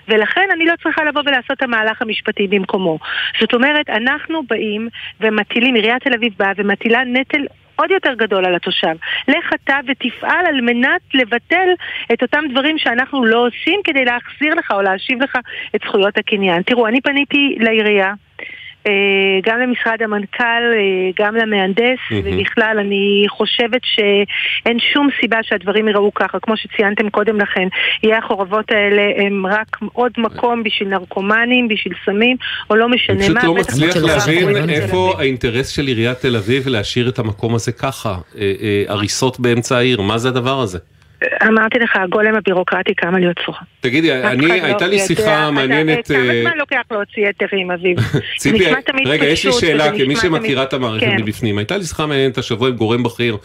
ולכן אני לא צריכה לבוא ולעשות את המהלך המשפטי במקומו. זאת אומרת, אנחנו באים ומטילים, עיריית תל אביב באה ומטילה נטל עוד יותר גדול על התושב. לך אתה ותפעל על מנת לבטל את אותם דברים שאנחנו לא עושים כדי להחזיר לך או להשיב לך את זכויות הקניין. תראו, אני פניתי לעירייה. אה, גם למשרד המנכ"ל, אה, גם למהנדס, מהמם. ובכלל אני חושבת שאין שום סיבה שהדברים ייראו ככה. כמו שציינתם קודם לכן, יהיה החורבות האלה הם רק עוד מקום בשביל נרקומנים, בשביל סמים, או לא משנה אני מה. פשוט לא מצליח להבין איפה האינטרס של עיריית תל אביב להשאיר את המקום הזה ככה. אה, אה, הריסות באמצע העיר, מה זה הדבר הזה? אמרתי לך, הגולם הבירוקרטי קם על יוצרו. תגידי, אני, לא הייתה לי יודע, שיחה מעניינת... כמה אה, זמן לוקח להוציא היתרים, אביב? ציפי, רגע, יש לי שאלה, כמי שמכירה את המערכת כן. מבפנים. הייתה לי שיחה מעניינת השבוע עם גורם בכיר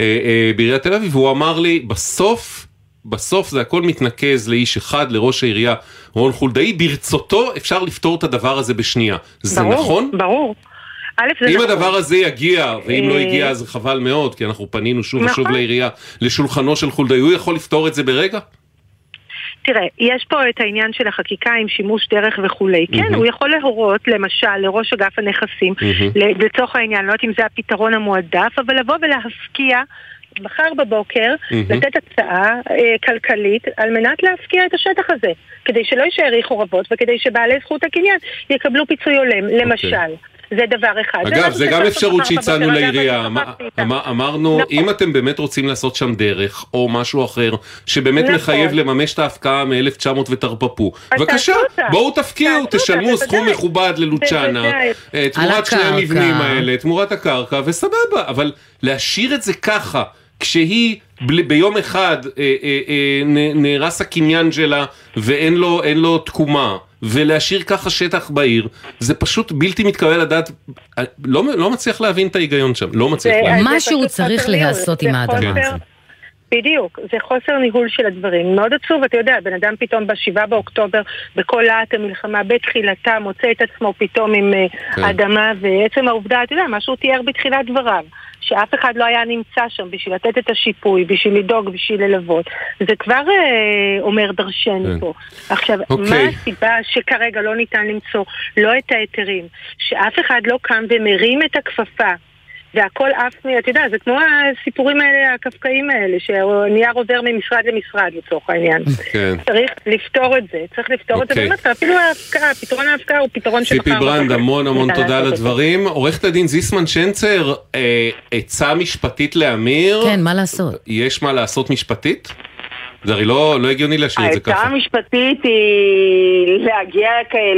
אה, אה, בעיריית תל אביב, והוא אמר לי, בסוף, בסוף זה הכל מתנקז לאיש אחד, לראש העירייה רון חולדאי, ברצותו אפשר לפתור את הדבר הזה בשנייה. זה ברור, נכון? ברור. זה אם נכון. הדבר הזה יגיע, ואם לא אה, הגיע אז חבל מאוד, כי אנחנו פנינו שוב ושוב נכון. לעירייה, לשולחנו של חולדאי, הוא יכול לפתור את זה ברגע? תראה, יש פה את העניין של החקיקה עם שימוש דרך וכולי. כן. הוא יכול להורות, למשל, לראש אגף הנכסים, לצורך העניין, לא יודעת אם זה הפתרון המועדף, אבל לבוא ולהפקיע מחר בבוקר, מהמם. לתת הצעה אה, כלכלית על מנת להפקיע את השטח הזה, כדי שלא יישאר אי חורבות וכדי שבעלי זכות הקניין יקבלו פיצוי הולם, למשל. זה דבר אחד. אגב, זה שאפשר גם לעשות אפשרות שהצענו לעירייה. אמרנו, נכון. אם אתם באמת רוצים לעשות שם דרך, או משהו אחר, שבאמת נכון. מחייב לממש את ההפקעה מ-1900 ותרפפו, בבקשה. בואו תפקיעו, תשלמו סכום. מכובד ללוצ'אנה. אה, תמורת שני. המבנים האלה, תמורת הקרקע, וסבבה, אבל להשאיר את זה ככה, כשהיא בל- ביום אחד אה, אה, אה, נהרס הקניין שלה ואין לו, לו תקומה. ולהשאיר ככה שטח בעיר, זה פשוט בלתי מתקבל לדעת, לא, לא מצליח להבין את ההיגיון שם, לא מצליח להבין. משהו צריך. להיעשות זה עם האדמה חוסר- הזאת. בדיוק, זה חוסר ניהול של הדברים. מאוד עצוב, אתה יודע, בן אדם פתאום ב-7 באוקטובר, בכל להט המלחמה, בתחילתה, מוצא את עצמו פתאום עם אה, כן. אדמה, ועצם העובדה, אתה יודע, מה שהוא תיאר בתחילת דבריו, שאף אחד לא היה נמצא שם בשביל לתת את השיפוי, בשביל לדאוג, בשביל ללוות, זה כבר אה, אומר דרשני כן. פה. עכשיו, אוקיי. מה הסיבה שכרגע לא ניתן למצוא לא את ההיתרים, שאף אחד לא קם ומרים את הכפפה והכל עף, אתה יודע, זה כמו הסיפורים האלה, הקפקאים האלה, שהנייר עובר ממשרד למשרד לצורך העניין. כן. צריך לפתור את זה, צריך לפתור את זה אוקיי. באמת, ואפילו ההפקעה, פתרון ההפקעה הוא פתרון שמחר... ציפי ברנד, המון המון תודה על. הדברים. עורכת הדין זיסמן שנצר, אה, עצה משפטית לאמיר? כן, מה לעשות? יש מה לעשות משפטית? זה הרי לא לא הגיוני להשאיר את זה העצה ככה. המשפטית היא להגיע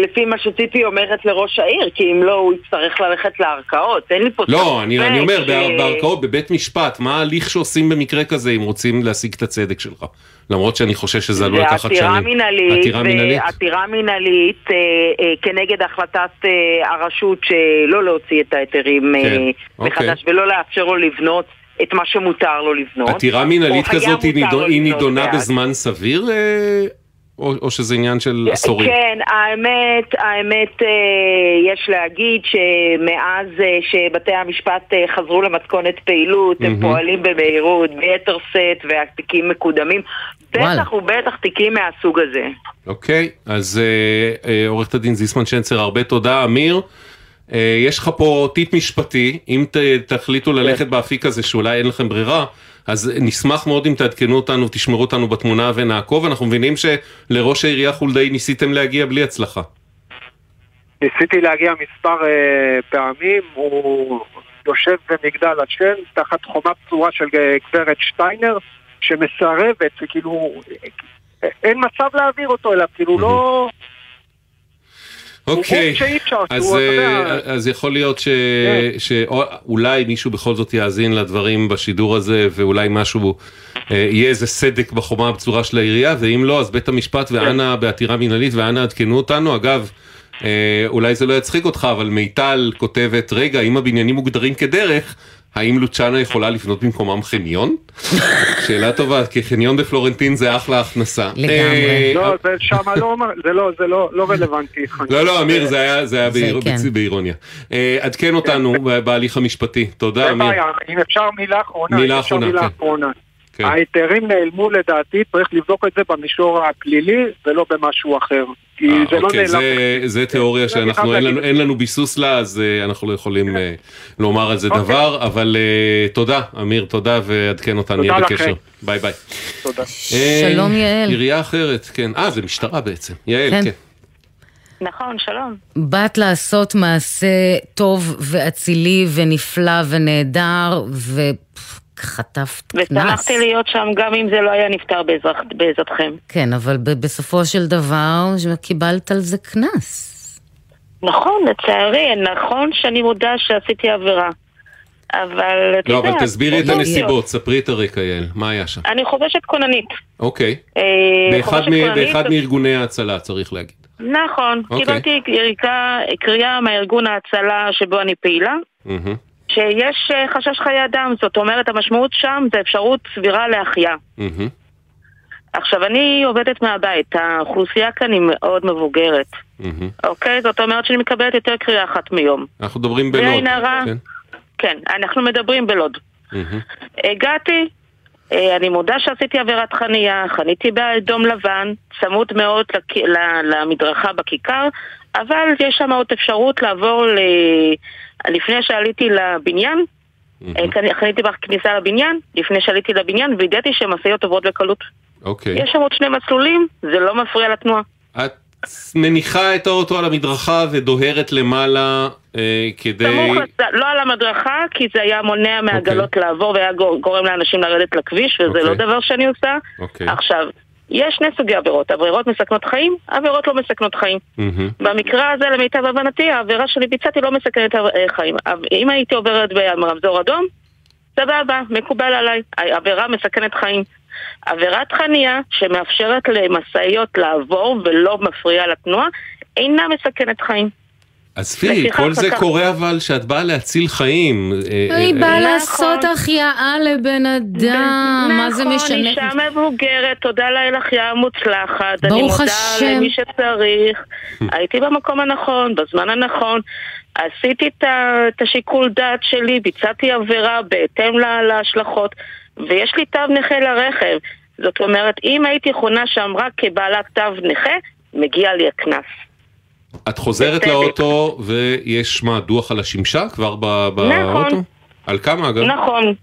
לפי מה שציפי אומרת לראש העיר, כי אם לא הוא יצטרך ללכת לערכאות. אין לי פה לא, אני, אני אומר, ש- בערכאות, בבית משפט, מה ההליך שעושים במקרה כזה אם רוצים להשיג את הצדק שלך? למרות שאני חושב שזה עלול לקחת שנים. עתירה מינהלית, עתירה מינהלית? ועתירה מינהלית אה, אה, כנגד החלטת אה, הרשות שלא להוציא את ההיתרים אה, כן, אוקיי. מחדש ולא לאפשר לו לבנות את מה שמותר לו לבנות. עתירה מינהלית כזאת היא נידו- היא נידונה בעד. בזמן סביר, אה, או, או שזה עניין של עשורים? כן, האמת, האמת, אה, יש להגיד שמאז אה, שבתי המשפט אה, חזרו למתכונת פעילות, הם. פועלים במהירות, ביתר שאת, והתיקים מקודמים. וואלה. בטח ובטח תיקים מהסוג הזה. אוקיי, אז אה, אה, עורכת הדין זיסמן שנצר, הרבה תודה. אמיר, אה, יש לך פה טיפ משפטי, אם ת, תחליטו ללכת באפיק הזה שאולי אין לכם ברירה, אז נשמח מאוד אם תעדכנו אותנו, תשמרו אותנו בתמונה ונעקוב. אנחנו מבינים שלראש העירייה חולדאי ניסיתם להגיע בלי הצלחה. ניסיתי להגיע מספר אה, פעמים, הוא יושב במגדל השן תחת חומה פצורה של אה, גברת שטיינר, שמסרבת, וכאילו, אה, אין מצב להעביר אותו אליו, כאילו לא... אוקיי, אז, אה, אז יכול להיות ש... כן. שאולי מישהו בכל זאת יאזין לדברים בשידור הזה ואולי משהו, אה, יהיה איזה סדק בחומה הבצורה של העירייה ואם לא אז בית המשפט ואנא בעתירה מנהלית ואנא עדכנו אותנו. אגב, אה, אולי זה לא יצחיק אותך אבל מיטל כותבת רגע אם הבניינים מוגדרים כדרך האם לוצ'אנה יכולה לבנות במקומם חניון? שאלה טובה, כי חניון בפלורנטין זה אחלה הכנסה. אה, לא, זה שמה לא אומר, זה לא, זה לא, לא רלוונטי. לא, לא, אמיר, זה היה, כן. באירוניה. אה, עדכן אותנו ב- בהליך המשפטי. תודה, אמיר. אם אפשר מילה אחרונה, מילה אחרונה, כן. כן. ההיתרים נעלמו לדעתי, צריך לבדוק את זה במישור הפלילי ולא במשהו אחר. כי זה לא אוקיי, נעלם. זה- זה תיאוריה זה אני שאנחנו, אין לנו-. אין לנו ביסוס לה, אז אה, אנחנו לא יכולים אה, לומר על זה אוקיי. דבר, אבל אה, תודה, אמיר, תודה, ועדכן אותנו, נהיה. בקשר. ביי ביי. תודה. אה, שלום, יעל. עירייה אחרת, כן. אה, זה משטרה בעצם. יעל, כן. כן. נכון, שלום. באת לעשות מעשה טוב ואצילי ונפלא ונהדר, וחטפת קנס. ושמחתי להיות שם גם אם זה לא היה נפתר בעזרת- בעזרתכם. כן, אבל ב- בסופו של דבר קיבלת על זה קנס. נכון, לצערי, נכון שאני מודה שעשיתי עבירה. אבל אתה לא, יודע... אבל תסבירי את הנסיבות. ספרי את הרקע, יעל. מה היה שם? אני חובשת כוננית. אוקיי. אה, באחד מ- באחד מארגוני ההצלה, צריך להגיד. נכון, אוקיי. קיבלתי יריקה, קריאה מהארגון ההצלה שבו אני פעילה. שיש אה, חשש חיי אדם, זאת אומרת המשמעות שם זה אפשרות סבירה להחייאה. מהמם. עכשיו, אני עובדת מהבית, האוכלוסייה כאן היא מאוד מבוגרת, מהמם. אוקיי? זאת אומרת שאני מקבלת יותר קריאה אחת מיום. אנחנו מדברים בלוד. הרע. כן? כן, אנחנו מדברים בלוד. מהמם. הגעתי, אה, אני מודה שעשיתי עבירת חניה, חניתי באדום לבן, צמוד מאוד למדרכה בכיכר, אבל יש שם עוד אפשרות לעבור ל... לפני שעליתי לבניין, אה, חניתי בכניסה לבניין, לפני שעליתי לבניין, וידאתי שמשאיות עוברות בקלות. אוקיי. יש שם עוד שני מסלולים, זה לא מפריע לתנועה. את מניחה את האוטו על המדרכה ודוהרת למעלה אה, כדי... סמוך. לא על המדרכה, כי זה היה מונע מעגלות לעבור והיה גור- גורם לאנשים לרדת לכביש, וזה אוקיי. לא דבר שאני עושה. אוקיי. עכשיו, יש שני סוגי עבירות, עבירות מסכנות חיים, עבירות לא מסכנות חיים. במקרה הזה, למיטב הבנתי, העבירה שאני ביצעתי לא מסכנת אה, חיים. אם הייתי עוברת ברמזור אדום, סבבה, מקובל עליי. עבירה מסכנת חיים. עבירת חניה שמאפשרת למשאיות לעבור ולא מפריעה לתנועה, אינה מסכנת חיים. עזבי, לפיכך כל זה קורה אבל שאת באה להציל חיים. אה, היא אה, באה אה, לעשות החייאה לבן אדם, מה זה נכון, משנה? אישה מבוגרת, תודה לאל החייאה מוצלחת. ברוך אני מודה השם. למי שצריך. הייתי במקום הנכון, בזמן הנכון. עשיתי את השיקול דעת שלי, ביצעתי עבירה בהתאם לה- להשלכות, ויש לי תו נכה לרכב. זאת אומרת, אם הייתי חונה שם רק כבעלת תו נכה, מגיע לי הקנס. את חוזרת. לאוטו ויש מה, דוח על השמשה כבר ב- באוטו? נכון. על כמה אגב? נכון.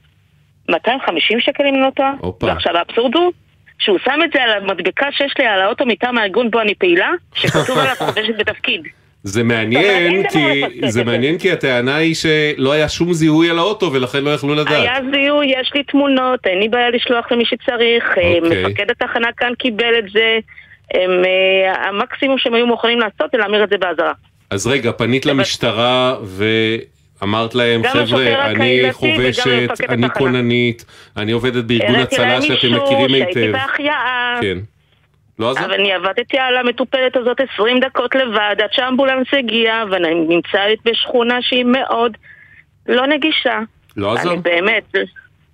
250 שקל אם לא טועה. ועכשיו האבסורד הוא שהוא שם את זה על המדבקה שיש לי על האוטו מטעם הארגון בו אני פעילה, שכתוב עליו חובשת בתפקיד. זה מעניין, כי זה. מעניין כי הטענה היא שלא היה שום זיהוי על האוטו ולכן לא יכלו לדעת. היה זיהוי, יש לי תמונות, אין לי בעיה לשלוח למי שצריך, אה, אוקיי. מפקד התחנה כאן קיבל את זה, הם, אה, המקסימום שהם היו מוכנים לעשות זה להמיר את זה באזהרה. אז רגע, פנית למשטרה ואמרת להם, גם חבר'ה, אני חובשת, אני. כוננית, אני עובדת בארגון הצלה להם שאתם מכירים שהייתי היטב. בהחייאה. כן. לא עזר? אבל אני עבדתי על המטופלת הזאת 20 דקות לבד, עד שהאמבולנס הגיע, ואני נמצאת בשכונה שהיא מאוד לא נגישה. לא עזר? אני באמת,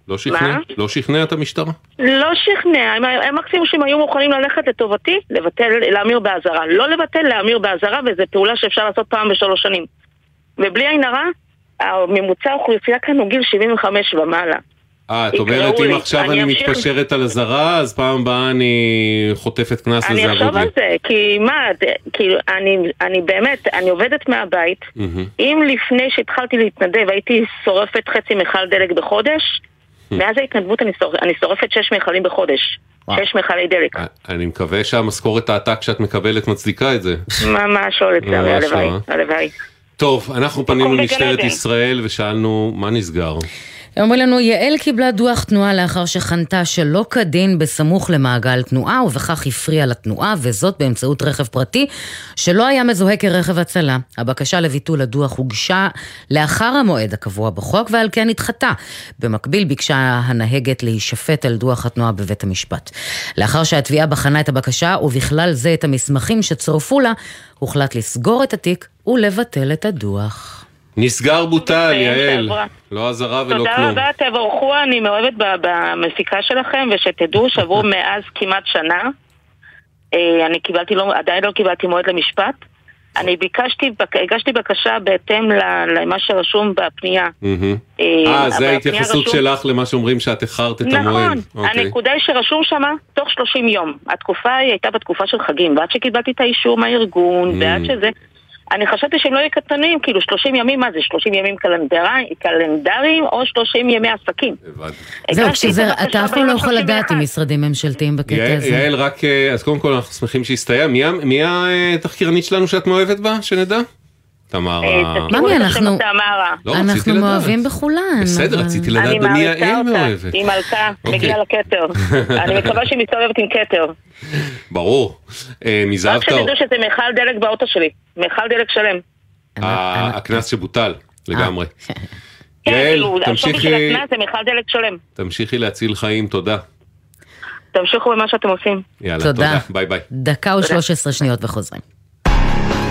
לא שכנע? מה? לא שכנע את המשטרה? לא שכנע, הם, הם מקסימום שהם היו מוכנים ללכת לטובתי, לבטל, להמיר באזהרה. לא לבטל, להמיר באזהרה, וזו פעולה שאפשר לעשות פעם בשלוש שנים. ובלי עין הרע, הממוצע האוכלוסייה כאן הוא גיל 75 ומעלה. אה, את אומרת, אם. עכשיו אני אני. מתפשרת על אזהרה, אז פעם הבאה אני חוטפת קנס אני וזה אחשוב אבוד לי. על זה, כי מה, כאילו, אני, אני באמת, אני עובדת מהבית. מהמם. אם לפני שהתחלתי להתנדב הייתי שורפת חצי מכל דלק בחודש, מאז ההתנדבות אני, שור... אני שורפת שש מכלים בחודש. שש מכלי דלק. אני מקווה שהמשכורת העתק שאת מקבלת מצדיקה את זה. ממש לא לצערי, הלוואי, לא, אה? הלוואי. טוב, אנחנו פנינו למשטרת ישראל ושאלנו מה נסגר. הם אומרים לנו, יעל קיבלה דוח תנועה לאחר שחנתה שלא כדין בסמוך למעגל תנועה, ובכך הפריעה לתנועה, וזאת באמצעות רכב פרטי שלא היה מזוהה כרכב הצלה. הבקשה לביטול הדוח הוגשה לאחר המועד הקבוע בחוק, ועל כן נדחתה. במקביל ביקשה הנהגת להישפט על דוח התנועה בבית המשפט. לאחר שהתביעה בחנה את הבקשה, ובכלל זה את המסמכים שצורפו לה, הוחלט לסגור את התיק ולבטל את הדוח. נסגר בוטל, יעל. שעברה. לא אזהרה ולא תודה כלום. רבה, תבורכו, אני מאוהבת במפיקה שלכם, ושתדעו שעברו מאז כמעט שנה. אה, אני קיבלתי, לא, עדיין לא קיבלתי מועד למשפט. אני ביקשתי, הגשתי בקשה בהתאם למה שרשום בפנייה. אה, אה, זה ההתייחסות שלך למה שאומרים שאת איחרת את המועד. נכון, אוקיי. הנקודה היא שרשום שמה תוך 30 יום. התקופה היא הייתה בתקופה של חגים, ועד שקיבלתי את האישור מהארגון. ועד שזה... אני חשבתי שהם לא יהיו קטנים, כאילו 30 ימים, מה זה, 30 ימים קלנדרי- קלנדריים או 30 ימי עסקים. זהו, הבקשה אתה אף פעם לא יכול לדעת עם משרדים ממשלתיים בקטע הזה. יעל, רק, אה, אז קודם כל אנחנו שמחים שהסתיים. מי התחקירנית שלנו שאת מאוהבת בה, שנדע? תמר. אה, ה- ממי, אנחנו, לא, אנחנו. מאוהבים בכולן. בסדר, רציתי לדעת אני במי אותה, מאוהבת. היא מלכה, אוקיי. מגיעה לכתר. אני מקווה שהיא מסתובבת עם כתר. ברור. אה, מזהב רק טהור. שתדעו שזה מכל דלק באוטו שלי. מכל דלק שלם. ה- הקנס שבוטל, לגמרי. כן, יעל, כאילו, השווי של תמשיכי- הקנס זה מכל דלק שלם. תמשיכי להציל חיים, תודה. תמשיכו במה שאתם עושים. יאללה, תודה. תודה. ביי ביי. דקה ו-13 שניות וחוזרים.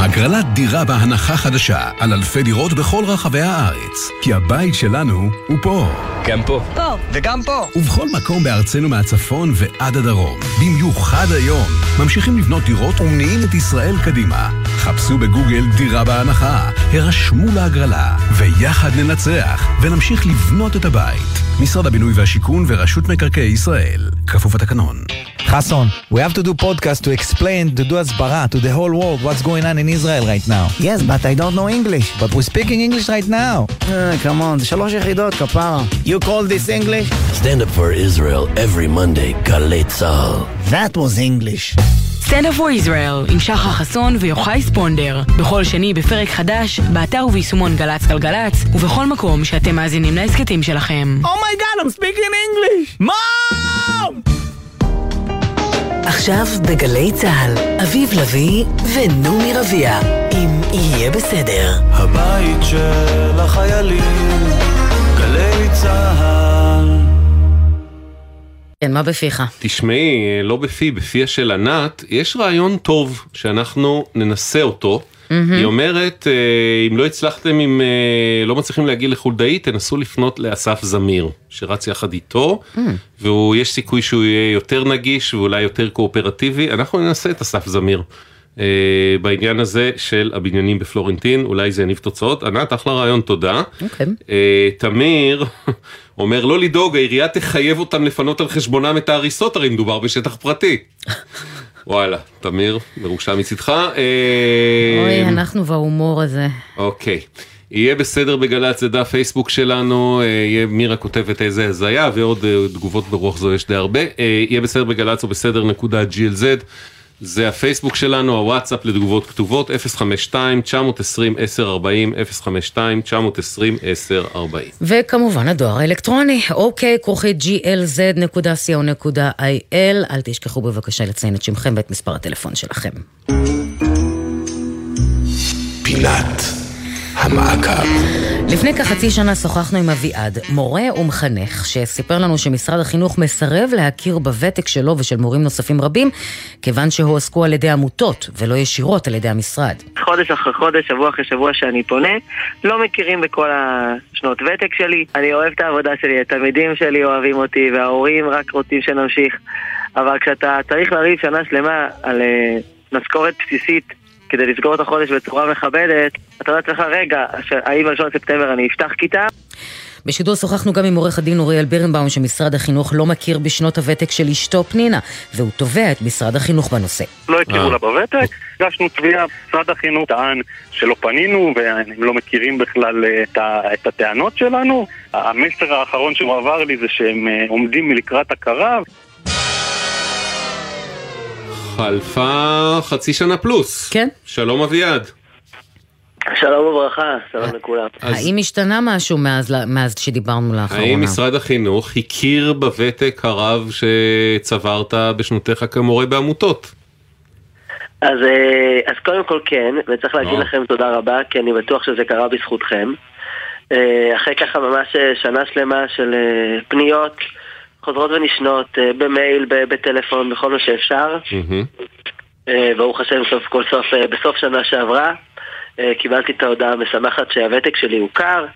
הגרלת דירה בהנחה חדשה על אלפי דירות בכל רחבי הארץ. כי הבית שלנו הוא פה. גם פה. פה, וגם פה. ובכל מקום בארצנו מהצפון ועד הדרום. במיוחד היום. ממשיכים לבנות דירות ומניעים את ישראל קדימה. חפשו בגוגל דירה בהנחה, הרשמו להגרלה, ויחד ננצח, ונמשיך לבנות את הבית. משרד הבינוי והשיכון ורשות מקרקעי ישראל. כפוף לתקנון. חסון, we have to do podcast to explain, to do הסברה to the whole world what's going on in Israel right now. Yes, but I don't know English. But we're speaking English right now. Uh, come on, זה שלוש יחידות, כפרה. You call this English? Stand up for Israel every Monday, גלי צה"ל. That was English. Stand up for Israel עם שחר חסון ויוחאי ספונדר. בכל שני בפרק חדש, באתר וביישומון גל"צ גלגלצ, ובכל מקום שאתם מאזינים להסכתים שלכם. Oh my god, I'm speaking English! Mom! עכשיו בגלי צה"ל, אביב לביא ונעמי רביע, עם יהיה בסדר. הבית של החיילים, גלי צה"ל. כן, מה בפיך? תשמעי, לא בפי, בפיה של ענת, יש רעיון טוב שאנחנו ננסה אותו. היא אומרת, אה, אם לא הצלחתם, אם אה, לא מצליחים להגיע לחולדאי, תנסו לפנות לאסף זמיר, שרץ יחד איתו, ויש סיכוי שהוא יהיה יותר נגיש ואולי יותר קואופרטיבי. אנחנו ננסה את אסף זמיר. אה, בעניין הזה של הבניינים בפלורנטין, אולי זה יניב תוצאות. ענת, אחלה רעיון, תודה. אוקיי. אה, תמיר אומר לא לדאוג, העירייה תחייב אותם לפנות על חשבונם את ההריסות, הרי מדובר בשטח פרטי. וואלה, תמיר, מרושע מצידך. אוי, אנחנו וההומור הזה. אוקיי. יהיה בסדר בגל"צ, זה דף פייסבוק שלנו, אה, יהיה מירה כותבת איזה הזיה ועוד אה, תגובות ברוח זו יש די הרבה. אה, יהיה בסדר בגל"צ או בסדר נקודה glz. זה הפייסבוק שלנו, הוואטסאפ לתגובות כתובות 052-920-1040, 052-920-1040. וכמובן הדואר האלקטרוני, אוקיי, כרוכית glz.co.il, אל תשכחו בבקשה לציין את שמכם ואת מספר הטלפון שלכם. פינת המעקב. לפני כחצי שנה שוחחנו עם אביעד, מורה ומחנך, שסיפר לנו שמשרד החינוך מסרב להכיר בוותק שלו ושל מורים נוספים רבים, כיוון שהועסקו על ידי עמותות ולא ישירות על ידי המשרד. חודש אחרי חודש, שבוע אחרי שבוע שאני פונה, לא מכירים בכל השנות ותק שלי. אני אוהב את העבודה שלי, התלמידים שלי אוהבים אותי, וההורים רק רוצים שנמשיך. אבל כשאתה צריך לריב שנה שלמה על uh, משכורת בסיסית כדי לסגור את החודש בצורה מכבדת, אתה אומר לעצמך, רגע, האם ב-1 בספטמבר אני אפתח כיתה? בשידור שוחחנו גם עם עורך הדין אוריאל בירנבאום, שמשרד החינוך לא מכיר בשנות הוותק של אשתו פנינה, והוא תובע את משרד החינוך בנושא. לא הכירו לה בוותק, הגשנו תביעה, משרד החינוך טען שלא פנינו והם לא מכירים בכלל אה, את, ה, את הטענות שלנו. המסר האחרון שהוא עבר לי זה שהם אה, עומדים לקראת הכרה. חלפה חצי שנה פלוס. כן. שלום אביעד. שלום וברכה, שלום לכולם. האם השתנה משהו מאז, מאז שדיברנו לאחרונה? האם משרד החינוך הכיר בוותק הרב שצברת בשנותיך כמורה בעמותות? אז, אה, אז קודם כל כן, וצריך להגיד אה. לכם תודה רבה, כי אני בטוח שזה קרה בזכותכם. אה, אחרי ככה ממש שנה שלמה של פניות חוזרות ונשנות, אה, במייל, בטלפון, בכל מה שאפשר. אה, ברוך השם, סוף כל סוף, אה, בסוף שנה שעברה, קיבלתי את ההודעה המשמחת שהוותק שלי הוכר.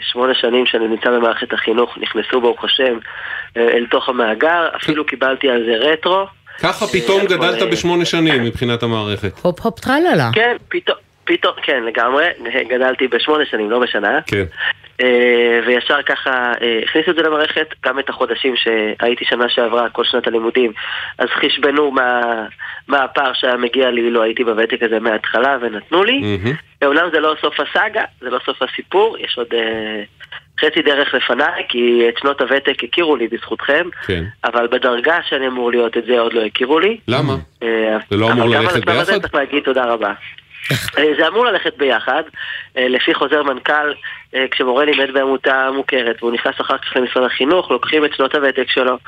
שמונה שנים שאני נמצא במערכת החינוך, נכנסו ברוך השם אל תוך המאגר, אפילו קיבלתי על זה רטרו. ככה פתאום גדלת בשמונה שנים מבחינת המערכת. הופ הופ טרללה. כן, פתאום, פתאום, כן, לגמרי, גדלתי בשמונה שנים, לא בשנה. כן. אה, וישר ככה אה, הכניסו את זה למערכת, גם את החודשים שהייתי שנה שעברה, כל שנת הלימודים, אז חשבנו מה, מה הפער שהיה מגיע לי אילו הייתי בוותק הזה מההתחלה ונתנו לי. אומנם זה לא סוף הסאגה, זה לא סוף הסיפור, יש עוד אה, חצי דרך לפניי, כי את שנות הוותק הכירו לי בזכותכם, כן. אבל בדרגה שאני אמור להיות את זה עוד לא הכירו לי. למה? אה, זה לא אמור אבל גם ללכת על הצו הזה ביחד? צריך להגיד תודה רבה. אה, זה אמור ללכת ביחד, אה, לפי חוזר מנכ"ל, אה, כשמורה לימד בעמותה מוכרת והוא נכנס אחר כך למשרד החינוך, לוקחים את שנות הוותק שלו,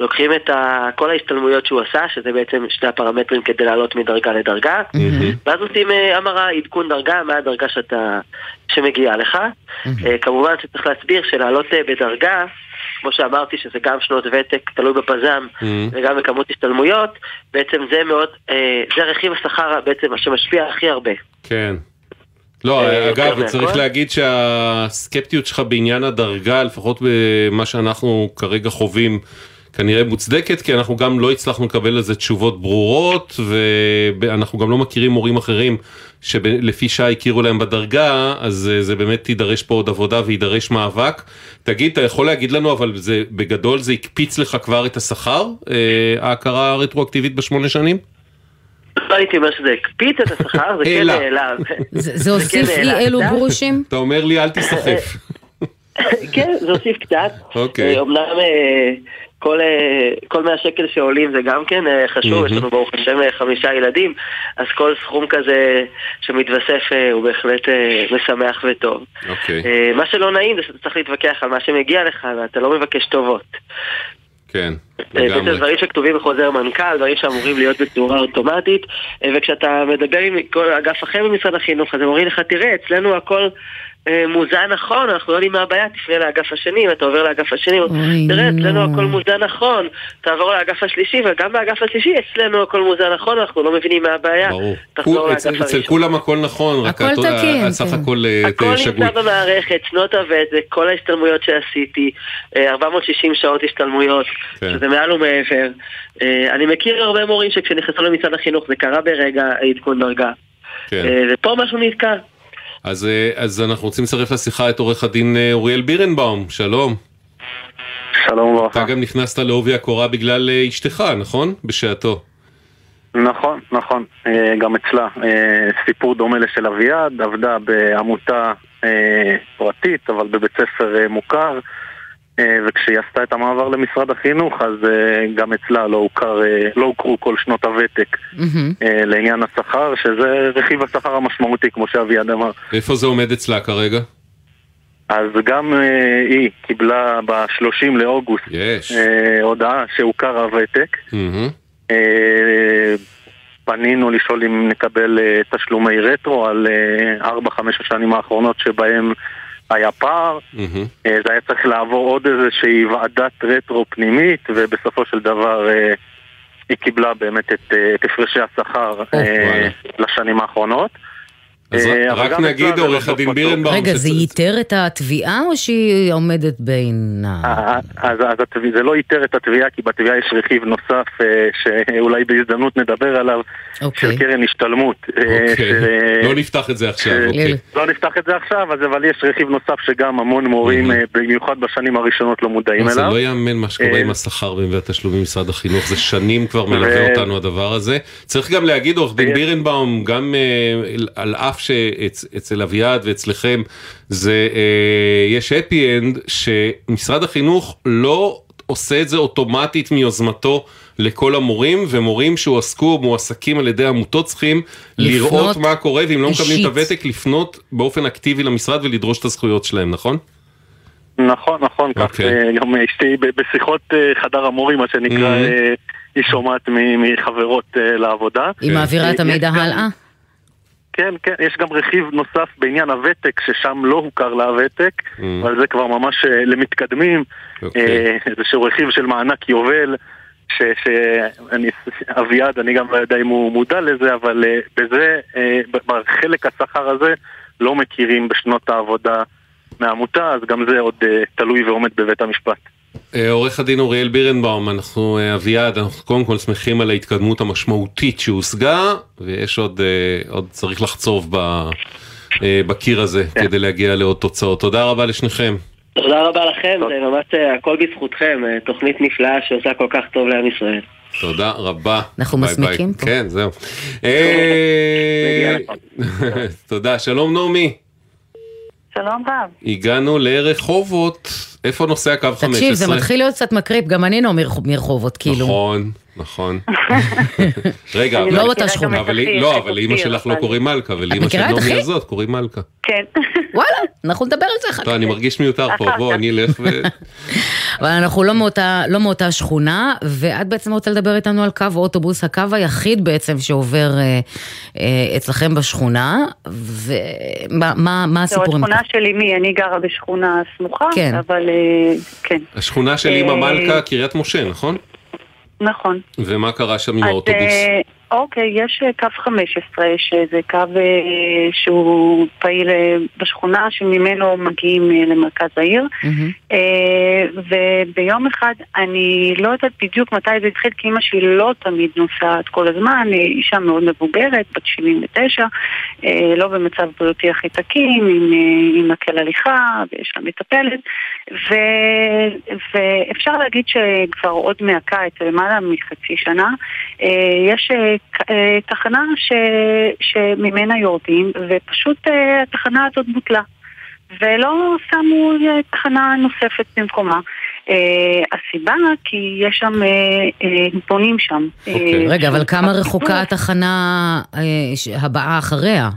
לוקחים את ה- כל ההשתלמויות שהוא עשה, שזה בעצם שני הפרמטרים כדי לעלות מדרגה לדרגה, ואז עושים המרה, עדכון דרגה, מה הדרגה שאתה, שמגיעה לך. כמובן שצריך להסביר שלעלות בדרגה, כמו שאמרתי שזה גם שנות ותק, תלוי בפזם, וגם בכמות השתלמויות, בעצם זה מאוד, אה, זה רכיב השכר בעצם שמשפיע הכי הרבה. כן. לא, אה, אגב, צריך. להגיד שהסקפטיות שלך בעניין הדרגה, לפחות במה שאנחנו כרגע חווים, כנראה מוצדקת, כי אנחנו גם לא הצלחנו לקבל על זה תשובות ברורות, ואנחנו גם לא מכירים מורים אחרים שלפי שעה הכירו להם בדרגה, אז אה, זה באמת תידרש פה עוד עבודה ויידרש מאבק. תגיד, אתה יכול להגיד לנו, אבל זה, בגדול זה הקפיץ לך כבר את השכר, אה, ההכרה הרטרואקטיבית בשמונה שנים? לא הייתי אומר שזה הקפיץ את השכר, זה כן. העלה. זה הוסיף כן העלה אלו. גרושים? אתה אומר לי אל תיסחף. כן, זה הוסיף קצת. אוקיי. אה, אומנם אה, כל, אה, כל 100 שקל שעולים זה גם כן אה, חשוב, יש לנו ברוך השם אה, חמישה ילדים, אז כל סכום כזה שמתווסף הוא בהחלט משמח וטוב. אוקיי. אה, מה שלא נעים זה שאתה צריך להתווכח על מה שמגיע לך ואתה לא מבקש טובות. כן, לגמרי. דברים שכתובים בחוזר מנכ"ל, דברים שאמורים להיות בצורה אוטומטית, וכשאתה מדבר עם כל אגף אחר במשרד החינוך, אז הם אומרים לך, תראה, אצלנו הכל אה, מוזן נכון, אנחנו לא יודעים מה הבעיה, תפנה לאגף השני, אם אתה עובר לאגף השני, תראה, אצלנו הכל מוזן נכון, תעבור לאגף השלישי, וגם באגף השלישי אצלנו הכל מוזן נכון, אנחנו לא מבינים מה הבעיה, ברור. תחזור לאגף אצל אצל הראשון. כולם הכל נכון, רק הסך כן. הכל אה, הכל שגוי. נמצא במערכת, שנות הוותק, כל ההשתלמויות שעשיתי, אה, 460 שעות השתלמויות, כן. שזה מעל ומעבר. אה, אני מכיר הרבה מורים שכשנכנסו למשרד החינוך זה קרה ברגע עדכון דרגה. כן. אה, ופה משהו נתקע. אז, אה, אז אנחנו רוצים לצרף לשיחה את עורך הדין אה, אוריאל בירנבאום, שלום. שלום וברכה. אתה גם נכנסת לעובי הקורה בגלל אה, אשתך, נכון? בשעתו. נכון, נכון, גם אצלה. סיפור דומה לשל אביעד, עבדה בעמותה פרטית, אבל בבית ספר מוכר, וכשהיא עשתה את המעבר למשרד החינוך, אז אה, גם אצלה לא, הוכר, אה, לא הוכרו כל שנות הוותק אה, לעניין השכר, שזה רכיב השכר המשמעותי, כמו שאביעד אמר. איפה זה עומד אצלה כרגע? אז גם אה, היא קיבלה ב-30 לאוגוסט. אה, הודעה שהוכר הוותק. אה, פנינו לשאול אם נקבל אה, תשלומי רטרו על אה, ארבע, חמש השנים האחרונות שבהם היה פער. אה, זה היה צריך לעבור עוד איזושהי ועדת רטרו פנימית, ובסופו של דבר אה, היא קיבלה באמת את, אה, את הפרשי השכר אה, לשנים האחרונות. אז אה, רק- נגיד, זה עורך הדין. בירנבאום, רגע, זה ייתר את התביעה או שהיא עומדת בעינה? אה, אז, אז זה לא ייתר את התביעה, כי בתביעה יש רכיב נוסף אה, שאולי בהזדמנות נדבר עליו, אוקיי. של קרן השתלמות. אה, אוקיי. לא נפתח את זה עכשיו, אוקיי. לא נפתח את זה עכשיו, אז, אבל יש רכיב נוסף שגם המון מורים, אה, במיוחד בשנים הראשונות, לא מודעים זה אליו. לא יאמן מה שקורה אה, עם השכר והתשלומים במשרד החינוך, זה שנים כבר מלווה אותנו הדבר הזה. צריך גם להגיד, עורך דין בירנבאום, גם אה, על אף שאצל אביעד ואצלכם זה, אה, יש הפי אנד, שמשרד החינוך לא עושה את זה אוטומטית מיוזמתו לכל המורים, ומורים שהועסקו, מועסקים על ידי עמותות צריכים לראות מה קורה, ואם לא מקבלים את. הוותק, לפנות באופן אקטיבי למשרד ולדרוש את הזכויות שלהם, נכון? נכון, נכון, כך אוקיי. גם אשתי בשיחות אה, חדר המורים, מה שנקרא, Mhm. אה, היא שומעת מחברות אה, לעבודה. היא מעבירה את המידע הלאה? כן, כן, יש גם רכיב נוסף בעניין הוותק, ששם לא הוכר לה הוותק, אבל זה כבר ממש אה, למתקדמים, אה, איזשהו רכיב של מענק יובל, שאני, אביעד, אני גם לא יודע אם הוא מודע לזה, אבל אה, בזה, אה, בחלק השכר הזה, לא מכירים בשנות העבודה מהעמותה, אז גם זה עוד אה, תלוי ועומד בבית המשפט. אה, עורך הדין אוריאל בירנבאום, אנחנו, אה, אביעד, אנחנו קודם כל שמחים על ההתקדמות המשמעותית שהושגה, ויש עוד, אה, עוד צריך לחצוב ב, בקיר הזה כדי להגיע לעוד תוצאות. תודה רבה לשניכם. תודה רבה לכם, זה ממש הכל בזכותכם, תוכנית נפלאה שעושה כל כך טוב לעם ישראל. תודה רבה. אנחנו. מסמיקים פה. כן, זהו. תודה, שלום נעמי. שלום רב. הגענו לרחובות, איפה נוסע קו 15? תקשיב, זה מתחיל להיות קצת מקריפ, גם אני לא מרחוב- מרחובות, כאילו. נכון, נכון. רגע, אבל- לא באותה שכונה. לא, אבל לאימא אופיר, שלך לא אבל- קוראים מלכה, ולאימא של נעמי? הזאת קוראים מלכה. כן. וואלה, אנחנו נדבר על זה אחר כך. לא, אני מרגיש מיותר פה, בוא, כך. אני אלך ו... אבל אנחנו לא מאותה, לא מאותה שכונה, ואת בעצם רוצה לדבר איתנו על קו האוטובוס, הקו היחיד בעצם שעובר אה, אה, אצלכם בשכונה, ומה מה, מה זו הסיפור עם השכונה של אמי, אני גרה בשכונה סמוכה, כן. אבל אה, כן, השכונה של אימא אה, מלכה, קריית משה, נכון? נכון. ומה קרה שם עם האוטובוס? אוקיי, יש אה, קו 15, שזה קו אה, שהוא פעיל אה, בשכונה, שממנו מגיעים למרכז העיר. אה, וביום אחד, אני לא יודעת בדיוק מתי זה התחיל, כי אימא שלי לא תמיד נוסעת כל הזמן, היא אישה מאוד מבוגרת, בת 79, אה, לא במצב בריאותי הכי תקין, עם, עם מקל הליכה, ויש לה מטפלת, ו, ואפשר להגיד שכבר עוד מהקיץ, למעלה מחצי שנה, יש תחנה ש, שממנה יורדים, ופשוט אה, התחנה הזאת בוטלה. ולא שמו אה, תחנה נוספת במקומה. אה, הסיבה, כי יש שם, אה, אה, בונים שם. אה, רגע, אבל כמה רחוקה התחנה אה, הבאה אחריה?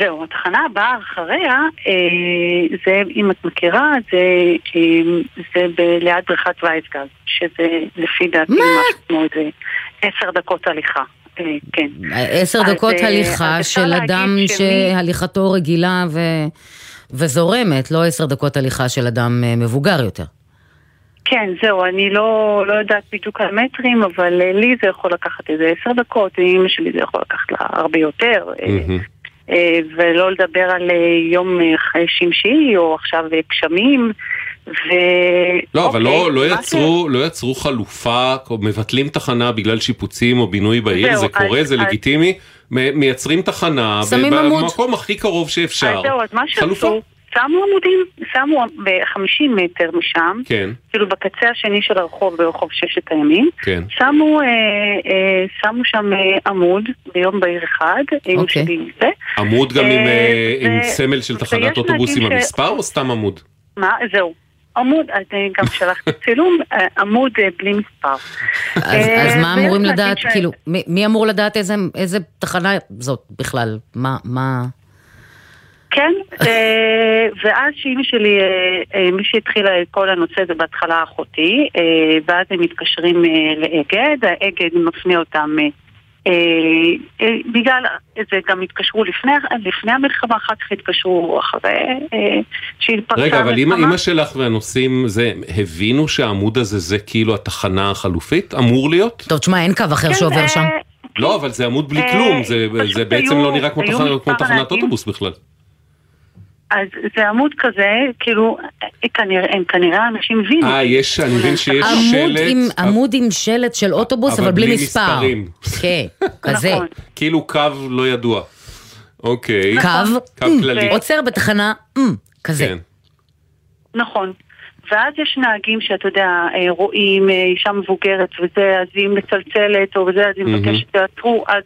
זהו, התחנה הבאה אחריה, אה, זה, אם את מכירה, זה, אה, זה ב- ליד בריכת וייסגז, שזה לפי דעתי משהו כמו איזה עשר דקות הליכה. אה, כן. עשר אז, דקות אה, הליכה אז של אדם שמי- שהליכתו רגילה ו... וזורמת, לא עשר דקות הליכה של אדם אה, מבוגר יותר. כן, זהו, אני לא, לא יודעת בדיוק על מטרים, אבל לי זה יכול לקחת איזה עשר דקות, לאמא שלי זה יכול לקחת לה הרבה יותר. אה, ולא לדבר על אה, יום אה, שמשי, או עכשיו אה, גשמים. ו... לא, אבל אוקיי, לא, לא, מה יצרו, לא יצרו חלופה, או מבטלים תחנה בגלל שיפוצים או בינוי בעיר, זהו, זה קורה, אז- זה אז- לגיטימי, מייצרים תחנה. במקום הכי קרוב שאפשר. אז זהו, אז מה חלופה. שעשו, שמו עמודים, שמו ב-50 מטר משם, כן, כאילו בקצה השני של הרחוב, ברחוב ששת הימים, כן. שמו, אה, אה, שמו שם אה, עמוד ביום בהיר אחד, עם אוקיי. שלי זה. עמוד גם עם, אה, אה, עם ו- סמל של תחנת אוטובוס עם ש- המספר או סתם עמוד? מה? זהו. עמוד, אז אה, גם שלחתי צילום, אה, עמוד אה, בלי מספר. אז, אה, אז מה אמורים לדעת, ש- כאילו, מי, מי אמור לדעת איזה, איזה תחנה זאת בכלל? מה, מה... כן, אה, ואז שאימא שלי, אה, אה, מי שהתחילה את כל הנושא זה בהתחלה אחותי, ואז הם מתקשרים לאגד, האגד מפנה אותם בגלל, זה גם התקשרו לפני, לפני המלחמה, אחר כך התקשרו אחרי שהתפרצה רגע, אבל המלחמה. אימא שלך והנוסעים, זה, הבינו שהעמוד הזה זה כאילו התחנה החלופית? אמור להיות? טוב, תשמע, אין קו אחר כן, שעובר שם. לא, אבל זה עמוד בלי כלום, זה, בעצם היו- לא נראה כמו תחנת. אוטובוס בכלל. אז זה עמוד כזה, כאילו, אה, כנראה, הם כנראה אנשים הבינו. אה, יש, אני מבין שיש עמוד שלט, עם- עמוד עם שלט של אוטובוס, אבל בלי מספר. מספרים. כן, כזה. נכון. כאילו קו לא ידוע. אוקיי. קו, קו כללי. עוצר בתחנה, אמ, כזה. כן. נכון. ואז יש נהגים שאתה יודע, אה, רואים אה, אישה מבוגרת וזה, אז היא מצלצלת או וזה, אז היא. מבקשת שתעצרו, אז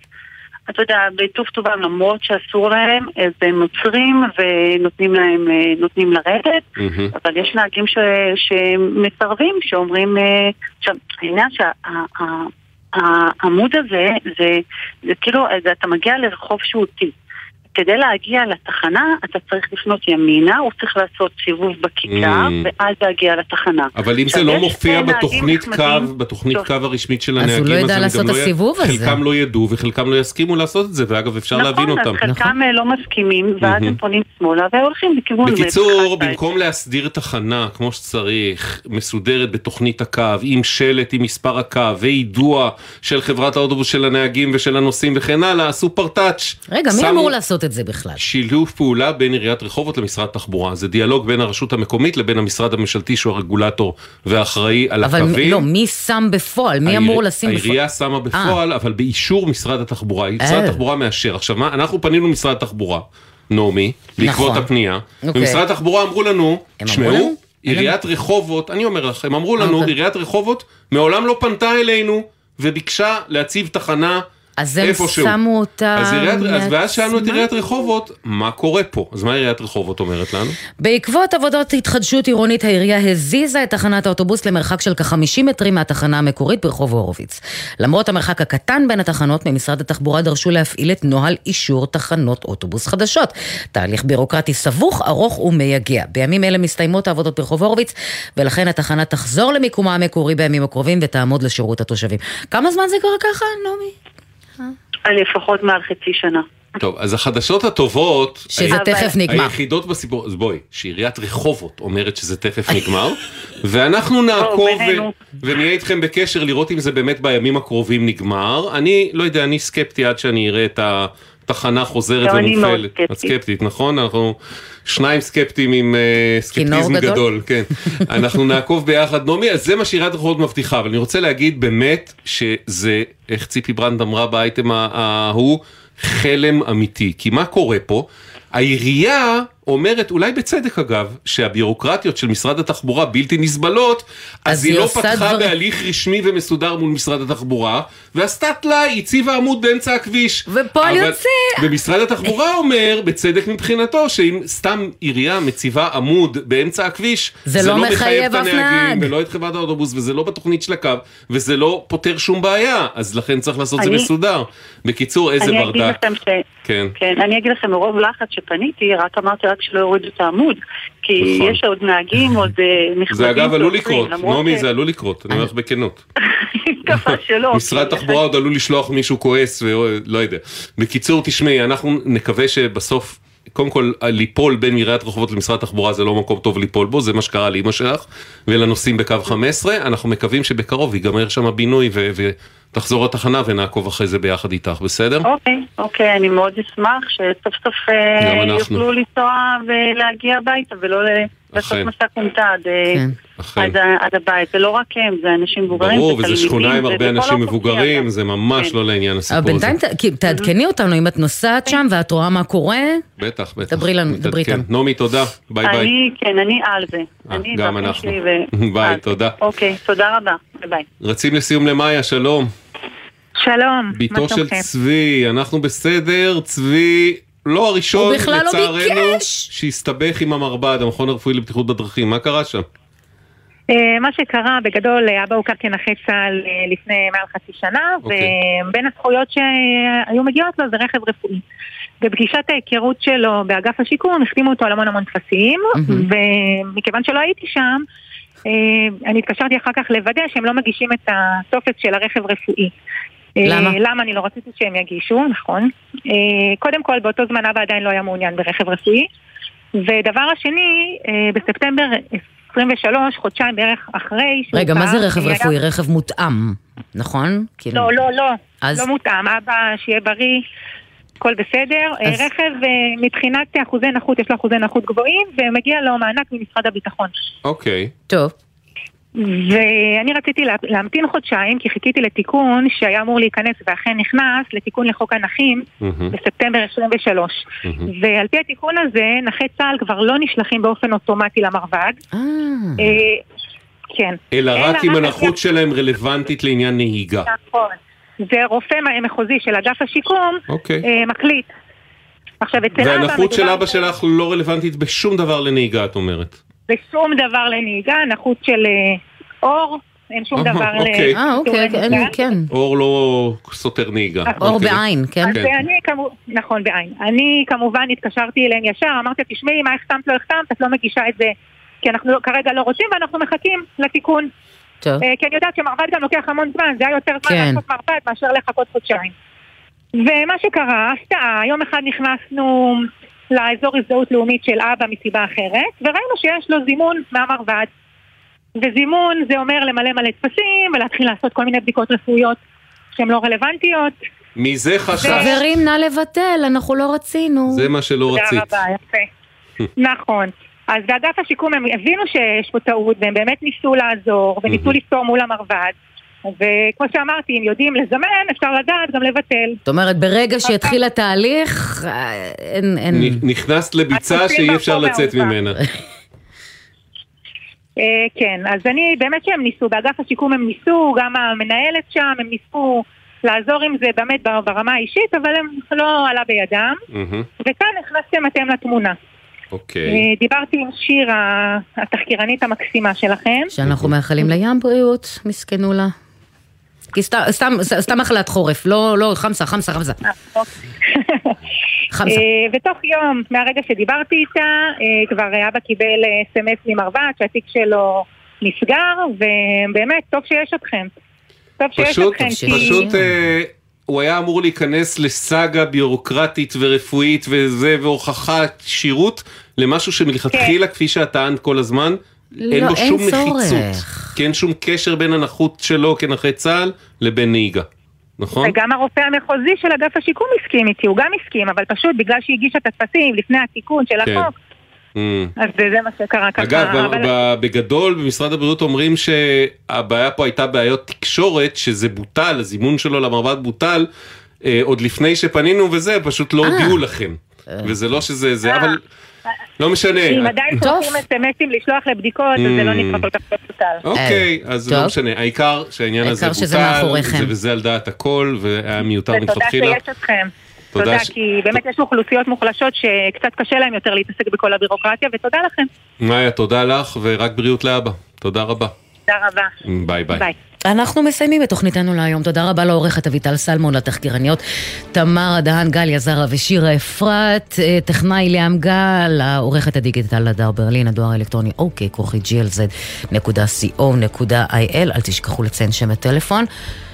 אתה יודע, בטוב טובם, למרות שאסור להם, אז הם עוצרים ונותנים להם, אה, נותנים לרדת, מהמם. אבל יש נהגים ש, שמסרבים, שאומרים, אה, עכשיו, העניין שהעמוד הזה, זה, זה כאילו, אתה מגיע לרחוב שהוא T. כדי להגיע לתחנה, אתה צריך לפנות ימינה, הוא צריך לעשות סיבוב בכיכר, Mm. ואז להגיע לתחנה. אבל אם זה לא מופיע בתוכנית קו, בתוכנית קו הרשמית של אז הוא הנהגים, לא ידע לעשות את לא י- הסיבוב הזה. חלקם לא ידעו וחלקם לא יסכימו לעשות את זה, ואגב אפשר להבין נכון, אותם. אז חלקם אה, לא מסכימים, ואז. הם פונים שמאלה והולכים בכיוון... בקיצור, במקום להסדיר תחנה כמו שצריך, מסודרת בתוכנית הקו, עם שלט עם מספר הקו, ויידוע של חברת האוטובוס של הנהגים ושל הנוסעים וכן הלאה, עשו פרטאץ'. רגע, מי אמור לעשות את זה בכלל? שילוב פעולה בין עיריית רחובות למשרד התחבורה. זה דיאלוג בין הרשות המקומית לבין המשרד הממשלתי שהוא הרגולטור והאחראי על אבל הקווים. מי- לא, מי שם בפועל? מי העיר- אמור לשים בפועל? העירייה שמה בפועל, אבל באישור משרד התחבורה. משרד אה. התחבורה מאשר. עכשיו, מה, אנחנו פנינו למשרד התחבורה, נעמי, בעקבות נכון. הפנייה, אוקיי. ומשרד התחבורה אמרו לנו? תשמעו, עיריית רחובות, אני אומר לך, הם אמרו לנו, אוקיי. עיריית רחובות מעולם לא פנתה אלינו וביקשה להציב תחנה אז הם איפשהו. שמו אותה אז עיריית, אז ואז שאלנו את? עיריית רחובות, מה קורה פה? אז מה עיריית רחובות אומרת לנו? בעקבות עבודות התחדשות עירונית, העירייה הזיזה את תחנת האוטובוס למרחק של כ-50 מטרים מהתחנה המקורית ברחוב הורוביץ. למרות המרחק הקטן בין התחנות, ממשרד התחבורה דרשו להפעיל את נוהל אישור תחנות אוטובוס חדשות. תהליך בירוקרטי סבוך, ארוך ומייגע. בימים אלה מסתיימות העבודות ברחוב הורוביץ, ולכן התחנה תחזור למיקומה המקורי בימים הקרובים ותעמוד לשירות התושבים. כמה זמן זה קורה ככה, נעמי? לפחות מעל חצי שנה. טוב, אז החדשות הטובות... שזה ה- תכף נגמר. היחידות בסיפור, אז בואי, שעיריית רחובות אומרת שזה תכף נגמר, ואנחנו נעקוב ו-. ונהיה איתכם בקשר לראות אם זה באמת בימים הקרובים נגמר. אני, לא יודע, אני סקפטי עד שאני אראה את התחנה חוזרת גם אני מאוד ומופעלת. סקפטית. את סקפטית, נכון? אנחנו שניים סקפטיים עם אה, סקפטיזם גדול. גדול, כן. אנחנו נעקוב ביחד. נעמי, אז זה מה שעיריית רחובות מבטיחה, אבל אני רוצה להגיד באמת שזה, איך ציפי ברנד אמרה באייטם ההוא, חלם אמיתי. כי מה קורה פה? העירייה אומרת, אולי בצדק אגב, שהבירוקרטיות של משרד התחבורה בלתי נסבלות, אז, אז היא היא לא פתחה דברים- בהליך רשמי ומסודר מול משרד התחבורה, ועשתה טלאי, הציבה עמוד באמצע הכביש. ופועל אבל- יוצא. ומשרד התחבורה אומר, בצדק מבחינתו, שאם סתם עירייה מציבה עמוד באמצע הכביש, זה לא מחייב את הנהגים, נהג. ולא את חברת האוטובוס, וזה לא בתוכנית של הקו, וזה לא פותר שום בעיה, אז לכן צריך לעשות את זה אני- מסודר. בקיצור, איזה אני אגיד ברדק. לכם ש... כן. כן, אני אגיד לכם, מרוב לחץ שפניתי, רק אמרתי רק שלא יורידו את העמוד. כי נכון. יש עוד נהגים, עוד אה, נכבדים. זה אגב עלול לקרות, נעמי זה עלול לקרות, אני אומר לך בכנות. שלא. משרד תחבורה עוד עלול לשלוח מישהו כועס ולא יודע. בקיצור, תשמעי, אנחנו נקווה שבסוף... קודם כל, ליפול בין עיריית רחובות למשרד התחבורה זה לא מקום טוב ליפול בו, זה מה שקרה לאימא שלך ולנוסעים בקו 15, אנחנו מקווים שבקרוב ייגמר שם הבינוי ו- ותחזור לתחנה ונעקוב אחרי זה ביחד איתך, בסדר? אוקיי, אוקיי, אני מאוד אשמח שסוף סוף אה. יוכלו לנסוע ולהגיע הביתה ולא לעשות. מסע קומטה עד, אה, כן. עד הבית. זה לא רק הם, זה אנשים מבוגרים, ברור, זה וזו שכונה עם הרבה אנשים מבוגרים. זה ממש כן. לא לעניין אבל הסיפור הזה. בינתיים תעדכני אותנו אם את נוסעת שם ואת רואה מה קורה. בטח, בטח. דברי לנו, מתעדכן. דברי איתנו. נעמי, תודה, ביי ביי. אני, כן, אני על זה. אה, אני גם אנחנו. ביי. תודה. אוקיי, תודה רבה. ביי ביי. רצים לסיום למאיה, שלום. שלום, בתו של צבי, אנחנו בסדר, צבי לא הראשון, לא לצערנו, ביקש. שהסתבך עם המרב"ד, המכון הרפואי לבטיחות בדרכים, מה קרה שם? אה, מה שקרה, בגדול, אה, אבא הוכר כנכה צה"ל אה, לפני מעל חצי שנה, אוקיי. ובין הזכויות שהיו מגיעות לו זה רכב רפואי. בפגישת ההיכרות שלו באגף השיקום החתימו אותו על המון המון טפסים, ומכיוון שלא הייתי שם, אני התקשרתי אחר כך לוודא שהם לא מגישים את הטופס של הרכב רפואי. למה? למה אני לא רציתי שהם יגישו, נכון. קודם כל, באותו זמן אבא עדיין לא היה מעוניין ברכב רפואי. ודבר השני, בספטמבר 23, חודשיים בערך אחרי שהוא רגע, מה זה רכב רפואי? רכב מותאם, נכון? כאילו- לא, לא, לא. לא מותאם. אבא, שיהיה בריא. הכל בסדר. אז... רכב מבחינת אחוזי נכות, יש לו אחוזי נכות גבוהים, ומגיע לו מענק ממשרד הביטחון. אוקיי. טוב. ואני רציתי להמתין חודשיים, כי חיכיתי לתיקון שהיה אמור להיכנס ואכן נכנס, לתיקון לחוק הנכים mm-hmm. בספטמבר 23. Mm-hmm. ועל פי התיקון הזה, נכי צה"ל כבר לא נשלחים באופן אוטומטי למרב"ד. אה. כן. אלא רק אם הנכות שלהם רלוונטית לעניין נהיגה. נכון. זה רופא מחוזי של אגף השיקום, אוקיי. מקליט. עכשיו, אצל אבא... והנכות של אבא שלך לא רלוונטית בשום דבר לנהיגה, את אומרת. בשום דבר לנהיגה, נכות של אור, אין שום דבר ל... אה, אוקיי, כן. אור לא סותר נהיגה. אור בעין, כן. נכון, בעין. אני כמובן התקשרתי אליהם ישר, אמרתי, תשמעי, מה החתמת, לא החתמת, את לא מגישה את זה, כי אנחנו כרגע לא רוצים ואנחנו מחכים לתיקון. טוב. כי אני יודעת שמרב"ד גם לוקח המון זמן, זה היה יותר זמן כן. לעשות מרב"ד מאשר לחכות חודשיים. ומה שקרה, הפתעה, יום אחד נכנסנו לאזור הזדהות לאומית של אבא מסיבה אחרת, וראינו שיש לו זימון מהמרב"ד. וזימון זה אומר למלא מלא טפסים ולהתחיל לעשות כל מיני בדיקות רפואיות שהן לא רלוונטיות. מזה חשש. חברים, נא לבטל, אנחנו לא רצינו. זה מה שלא רצית. תודה רבה, יפה. נכון. אז באגף השיקום הם הבינו שיש פה טעות והם באמת ניסו לעזור וניסו לפתור מול המרב"ד. וכמו שאמרתי, אם יודעים לזמן, אפשר לדעת גם לבטל. זאת אומרת, ברגע שהתחיל התהליך, אין... אין... נכנסת לביצה שאי אפשר לצאת ממנה. כן, אז אני, באמת שהם ניסו, באגף השיקום הם ניסו, גם המנהלת שם, הם ניסו לעזור עם זה באמת ברמה האישית, אבל הם לא עלה בידם. וכאן נכנסתם אתם לתמונה. אוקיי. דיברתי עם שירה, התחקירנית המקסימה שלכם. שאנחנו מאחלים לים בריאות, מסכנולה. כי סתם, סתם, סתם מחלת חורף, לא, לא, חמסה, חמסה, חמסה. חמסה. ותוך יום, מהרגע שדיברתי איתה, כבר אבא קיבל סמס ממרב"ד שהתיק שלו נסגר, ובאמת, טוב שיש אתכם. טוב שיש פשוט, אתכם. פשוט אה, הוא היה אמור להיכנס לסאגה ביורוקרטית ורפואית וזה, והוכחת שירות למשהו שמלכתחילה, כפי שאת טענת כל הזמן, אין לא, לו אין שום צורך. נחיצות. כי אין שום קשר בין הנכות שלו כנכה צה"ל לבין נהיגה. נכון? וגם הרופא המחוזי של אגף השיקום הסכים איתי, הוא גם הסכים, אבל פשוט בגלל שהיא הגישה את הטפסים לפני התיקון של כן. החוק, Mm. אז זה מה שקרה ככה. אגב, ב- אבל- ב- בגדול במשרד הבריאות אומרים שהבעיה פה הייתה בעיות תקשורת, שזה בוטל, הזימון שלו למרב"ד בוטל, אה, עוד לפני שפנינו וזה, פשוט לא הודיעו לכם. וזה לא שזה זה, אבל לא משנה. אם עדיין שולחים אסמסים לשלוח לבדיקות, אז זה לא Mm. נקרא כל כך לא בוטל. אוקיי, אז טוב. לא משנה, העיקר שהעניין הזה העיקר שזה בוטל, וזה על דעת הכל, והיה מיותר ותודה מלכתחילה. שיש אתכם. תודה תודה, ש- כי באמת יש אוכלוסיות מוחלשות שקצת קשה להם יותר להתעסק בכל הבירוקרטיה, ותודה לכם. מאיה, תודה לך, ורק בריאות לאבא. תודה רבה. תודה רבה. ביי ביי. ביי. אנחנו מסיימים את תוכניתנו להיום. תודה רבה לעורכת אביטל סלמון, לתחקירניות תמרה דהן, גליה זרה ושירה אפרת, אה, טכנאי ליאם גל, העורכת הדיגיטל הדר ברלין, הדואר האלקטרוני אוקיי, כרוכית glz.co.il, אל תשכחו לציין שם וטלפון.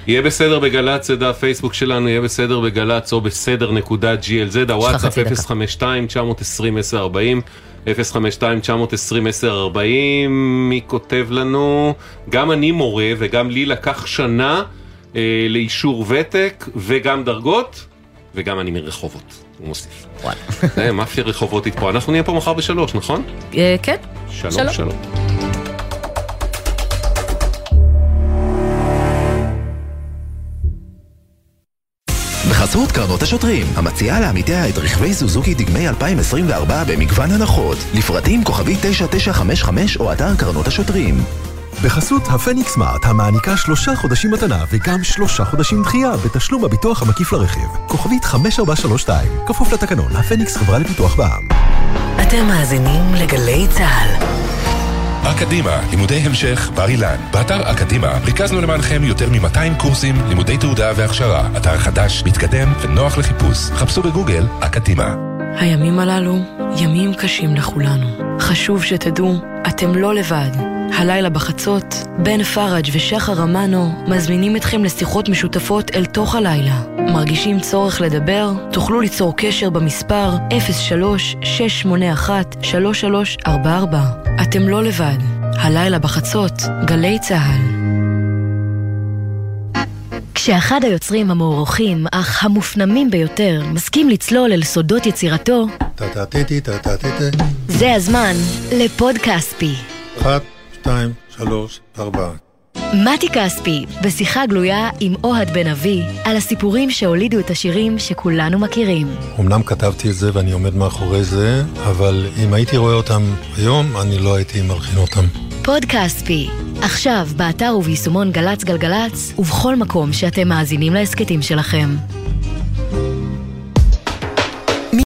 יהיה בסדר בגל"צ, זה דף פייסבוק שלנו, יהיה בסדר בגל"צ או בסדר נקודה GLZ, הוואטסאפ חצי דקה. 052-920-1040, 052-920-1040, מי כותב לנו? גם אני מורה וגם לי לקח שנה אה, לאישור ותק וגם דרגות, וגם אני מרחובות, הוא מוסיף. וואלה. זה מאפיה רחובותית פה, אנחנו נהיה פה מחר בשלוש, נכון? אה, כן. שלום, שלום. בחסות קרנות השוטרים, המציעה לעמיתיה את רכבי סוזוקי דגמי 2024 במגוון הנחות. לפרטים כוכבי 9955 או אתר קרנות השוטרים. בחסות הפניקס סמארט, המעניקה שלושה חודשים מתנה וגם שלושה חודשים דחייה בתשלום הביטוח המקיף לרכיב. כוכבית 5432, כפוף לתקנון, הפניקס חברה לפיתוח בע"מ. אתם מאזינים לגלי צה"ל. אקדימה, לימודי המשך בר אילן. באתר אקדימה ריכזנו למענכם יותר מ-200 קורסים, לימודי תעודה והכשרה. אתר חדש, מתקדם ונוח לחיפוש. חפשו בגוגל אקדימה. הימים הללו ימים קשים לכולנו. חשוב שתדעו, אתם לא לבד. הלילה בחצות, בן פראג' ושחר אמנו מזמינים אתכם לשיחות משותפות אל תוך הלילה. מרגישים צורך לדבר? תוכלו ליצור קשר במספר 03-681-3344. אתם לא לבד. הלילה בחצות, גלי צה"ל. כשאחד היוצרים המוערוכים, אך המופנמים ביותר, מסכים לצלול אל סודות יצירתו, זה הזמן לפוד כספי. אחת, שתיים, שלוש, ארבע. מתי כספי, בשיחה גלויה עם אוהד בן אבי, על הסיפורים שהולידו את השירים שכולנו מכירים. אמנם כתבתי את זה ואני עומד מאחורי זה, אבל אם הייתי רואה אותם היום, אני לא הייתי מלחין אותם. פוד כספי, עכשיו באתר וביישומון גל"צ גלגלצ, ובכל מקום שאתם מאזינים להסכתים שלכם.